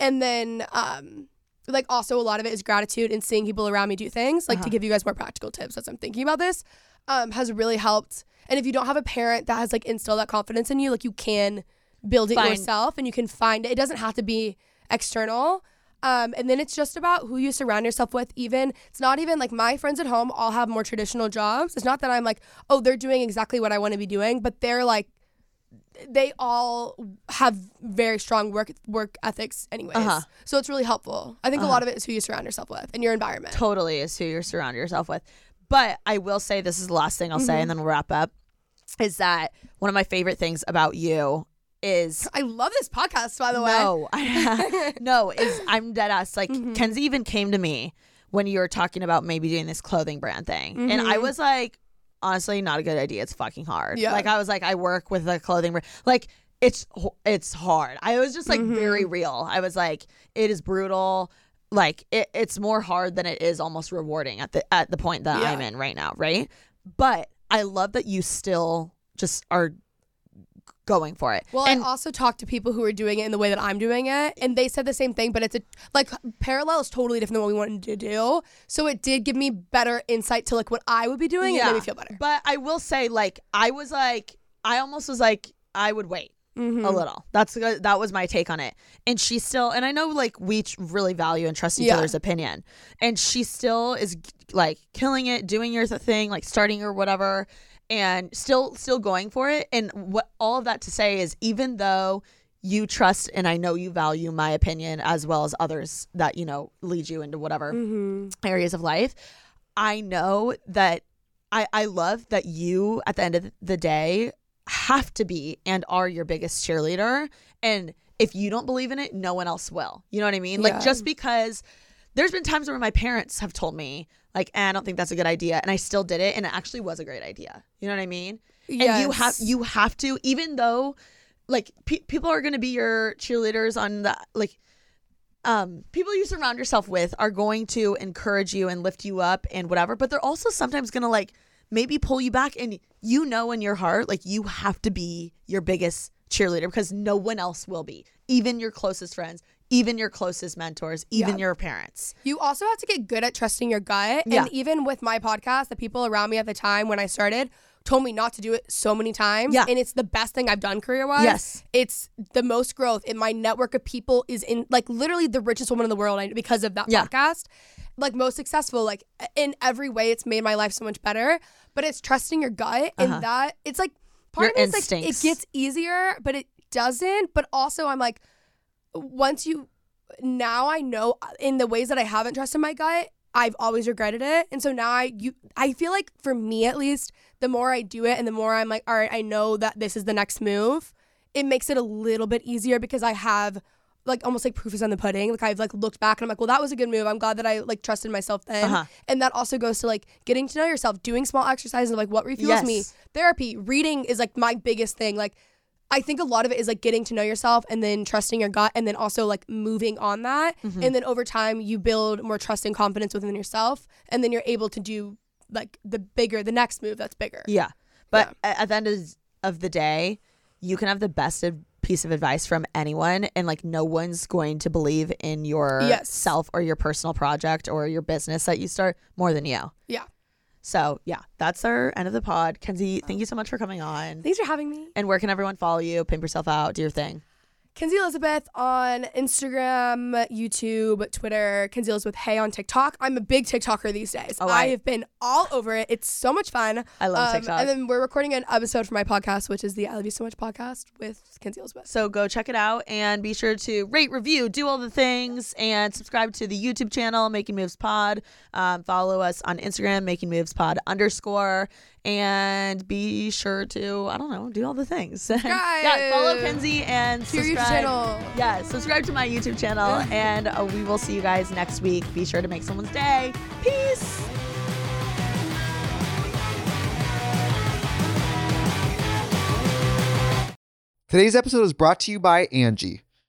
E: And then um like also a lot of it is gratitude and seeing people around me do things. Like to
D: Uh-huh.
E: give you guys more practical tips as I'm thinking about this, um, has really helped. And if you don't have a parent that has like instilled that confidence in you, like you can build it yourself and you can find it. It doesn't have to be external. Um, and then it's just about who you surround yourself with. Even it's not even like my friends at home all have more traditional jobs. It's not that I'm like, oh, they're doing exactly what I want to be doing, but they're like, they all have very strong work work ethics, anyways.
D: Uh-huh.
E: So it's really helpful. I think a lot of it is who you surround yourself with and your environment.
D: Totally is who you surround yourself with. But I will say this is the last thing I'll say,
E: Mm-hmm.
D: and then we'll wrap up. Is that one of my favorite things about you is
E: I love this podcast, by the way.
D: No, I, no, is I'm dead ass. Like
E: Mm-hmm.
D: Kenzie even came to me when you were talking about maybe doing this clothing brand thing, and I
E: Mhm.
D: was like, honestly, not a good idea. It's fucking hard.
E: Yeah.
D: Like I was like, I work with a clothing brand. Like it's it's hard. I was just like
E: Mm-hmm.
D: very real. I was like, it is brutal. Like it, it's more hard than it is almost rewarding at the at the point that
E: Yeah.
D: I'm in right now, right? But I love that you still just are going for it.
E: Well,
D: and
E: I also talked to people who are doing it in the way that I'm doing it, and they said the same thing, but it's a like parallel is totally different than what we wanted to do. So it did give me better insight to like what I would be doing, and made me feel better.
D: But I will say, like, I was like, I almost was like, I would wait
E: Mm-hmm.
D: a little. That's that was my take on it. And she still, and I know like we really value and trust each
E: Yeah.
D: other's opinion. And she still is like killing it, doing your th- thing, like starting or whatever. And still still going for it. And what all of that to say is even though you trust and I know you value my opinion as well as others that, you know, lead you into whatever
E: Mm-hmm.
D: areas of life. I know that I, I love that you at the end of the day have to be and are your biggest cheerleader. And if you don't believe in it, no one else will. You know what I mean?
E: Yeah.
D: Like just because there's been times where my parents have told me, like, eh, I don't think that's a good idea. And I still did it. And it actually was a great idea. You know what I mean? And you have you have to, even though like pe- people are going to be your cheerleaders on the like um people you surround yourself with are going to encourage you and lift you up and whatever but they're also sometimes going to like maybe pull you back and you know in your heart like you have to be your biggest cheerleader because no one else will be even your closest friends even your closest mentors even
E: Yeah.
D: your parents
E: You also have to get good at trusting your gut.
D: Yeah.
E: And even with my podcast, the people around me at the time when I started told me not to do it so many times.
D: Yeah.
E: And it's the best thing I've done career wise.
D: Yes.
E: It's the most growth. And my network of people is in like literally the richest woman in the world because of that
D: Yeah.
E: podcast. Like most successful. Like in every way, it's made my life so much better. But it's trusting your gut
D: Uh-huh.
E: and that it's like part
D: Your
E: of me is like it gets easier, but it doesn't. But also I'm like, once you now I know uh, in the ways that I haven't trusted my gut, I've always regretted it. And so now I you I feel like for me at least, the more I do it and the more I'm like, all right, I know that this is the next move, it makes it a little bit easier because I have like almost like proof is on the pudding. Like I've like looked back and I'm like, well, that was a good move. I'm glad that I like trusted myself then.
D: Uh-huh.
E: And that also goes to like getting to know yourself, doing small exercises of like what refuels me. Therapy, reading is like my biggest thing. Like I think a lot of it is like getting to know yourself and then trusting your gut and then also like moving on that.
D: Mm-hmm.
E: And then over time you build more trust and confidence within yourself and then you're able to do like the bigger the next move that's bigger.
D: Yeah. But a- at the end of, of the day, you can have the best of piece of advice from anyone and like no one's going to believe in your
E: Yes.
D: self or your personal project or your business that you start more than you.
E: Yeah.
D: So yeah, that's our end of the pod. Kenzie, thank you so much for coming on.
E: Thanks for having me.
D: And where can everyone follow you? Pimp yourself out, do your thing.
E: Kenzie Elizabeth on Instagram, YouTube, Twitter, Kenzie Elizabeth Hey on TikTok. I'm a big TikToker these days.
D: Oh,
E: I
D: I-
E: have been all over it. It's so much fun.
D: I love
E: Um,
D: TikTok.
E: And then we're recording an episode for my podcast, which is the I Love You So Much podcast with Kenzie Elizabeth.
D: So go check it out and be sure to rate, review, do all the things, and subscribe to the YouTube channel, Making Moves Pod. Um, follow us on Instagram, Making Moves Pod underscore, and be sure to I don't know, do all the things. yeah, follow Kenzie and
E: To your
D: subscribe.
E: channel.
D: Yeah, subscribe to my YouTube channel, and uh, we will see you guys next week. Be sure to make someone's day. Peace.
A: Today's episode is brought to you by Angi.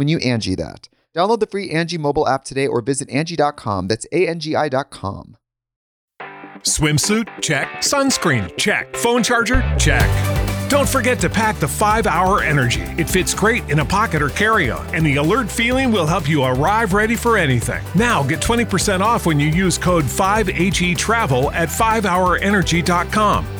A: when you Angi that. Download the free Angi mobile app today or visit Angi.com. That's A-N-G-I.com.
F: Swimsuit? Check. Sunscreen? Check. Phone charger? Check. Don't forget to pack the 5 Hour Energy. It fits great in a pocket or carry on, and the alert feeling will help you arrive ready for anything. Now get 20% off when you use code 5HE Travel at 5hourenergy.com.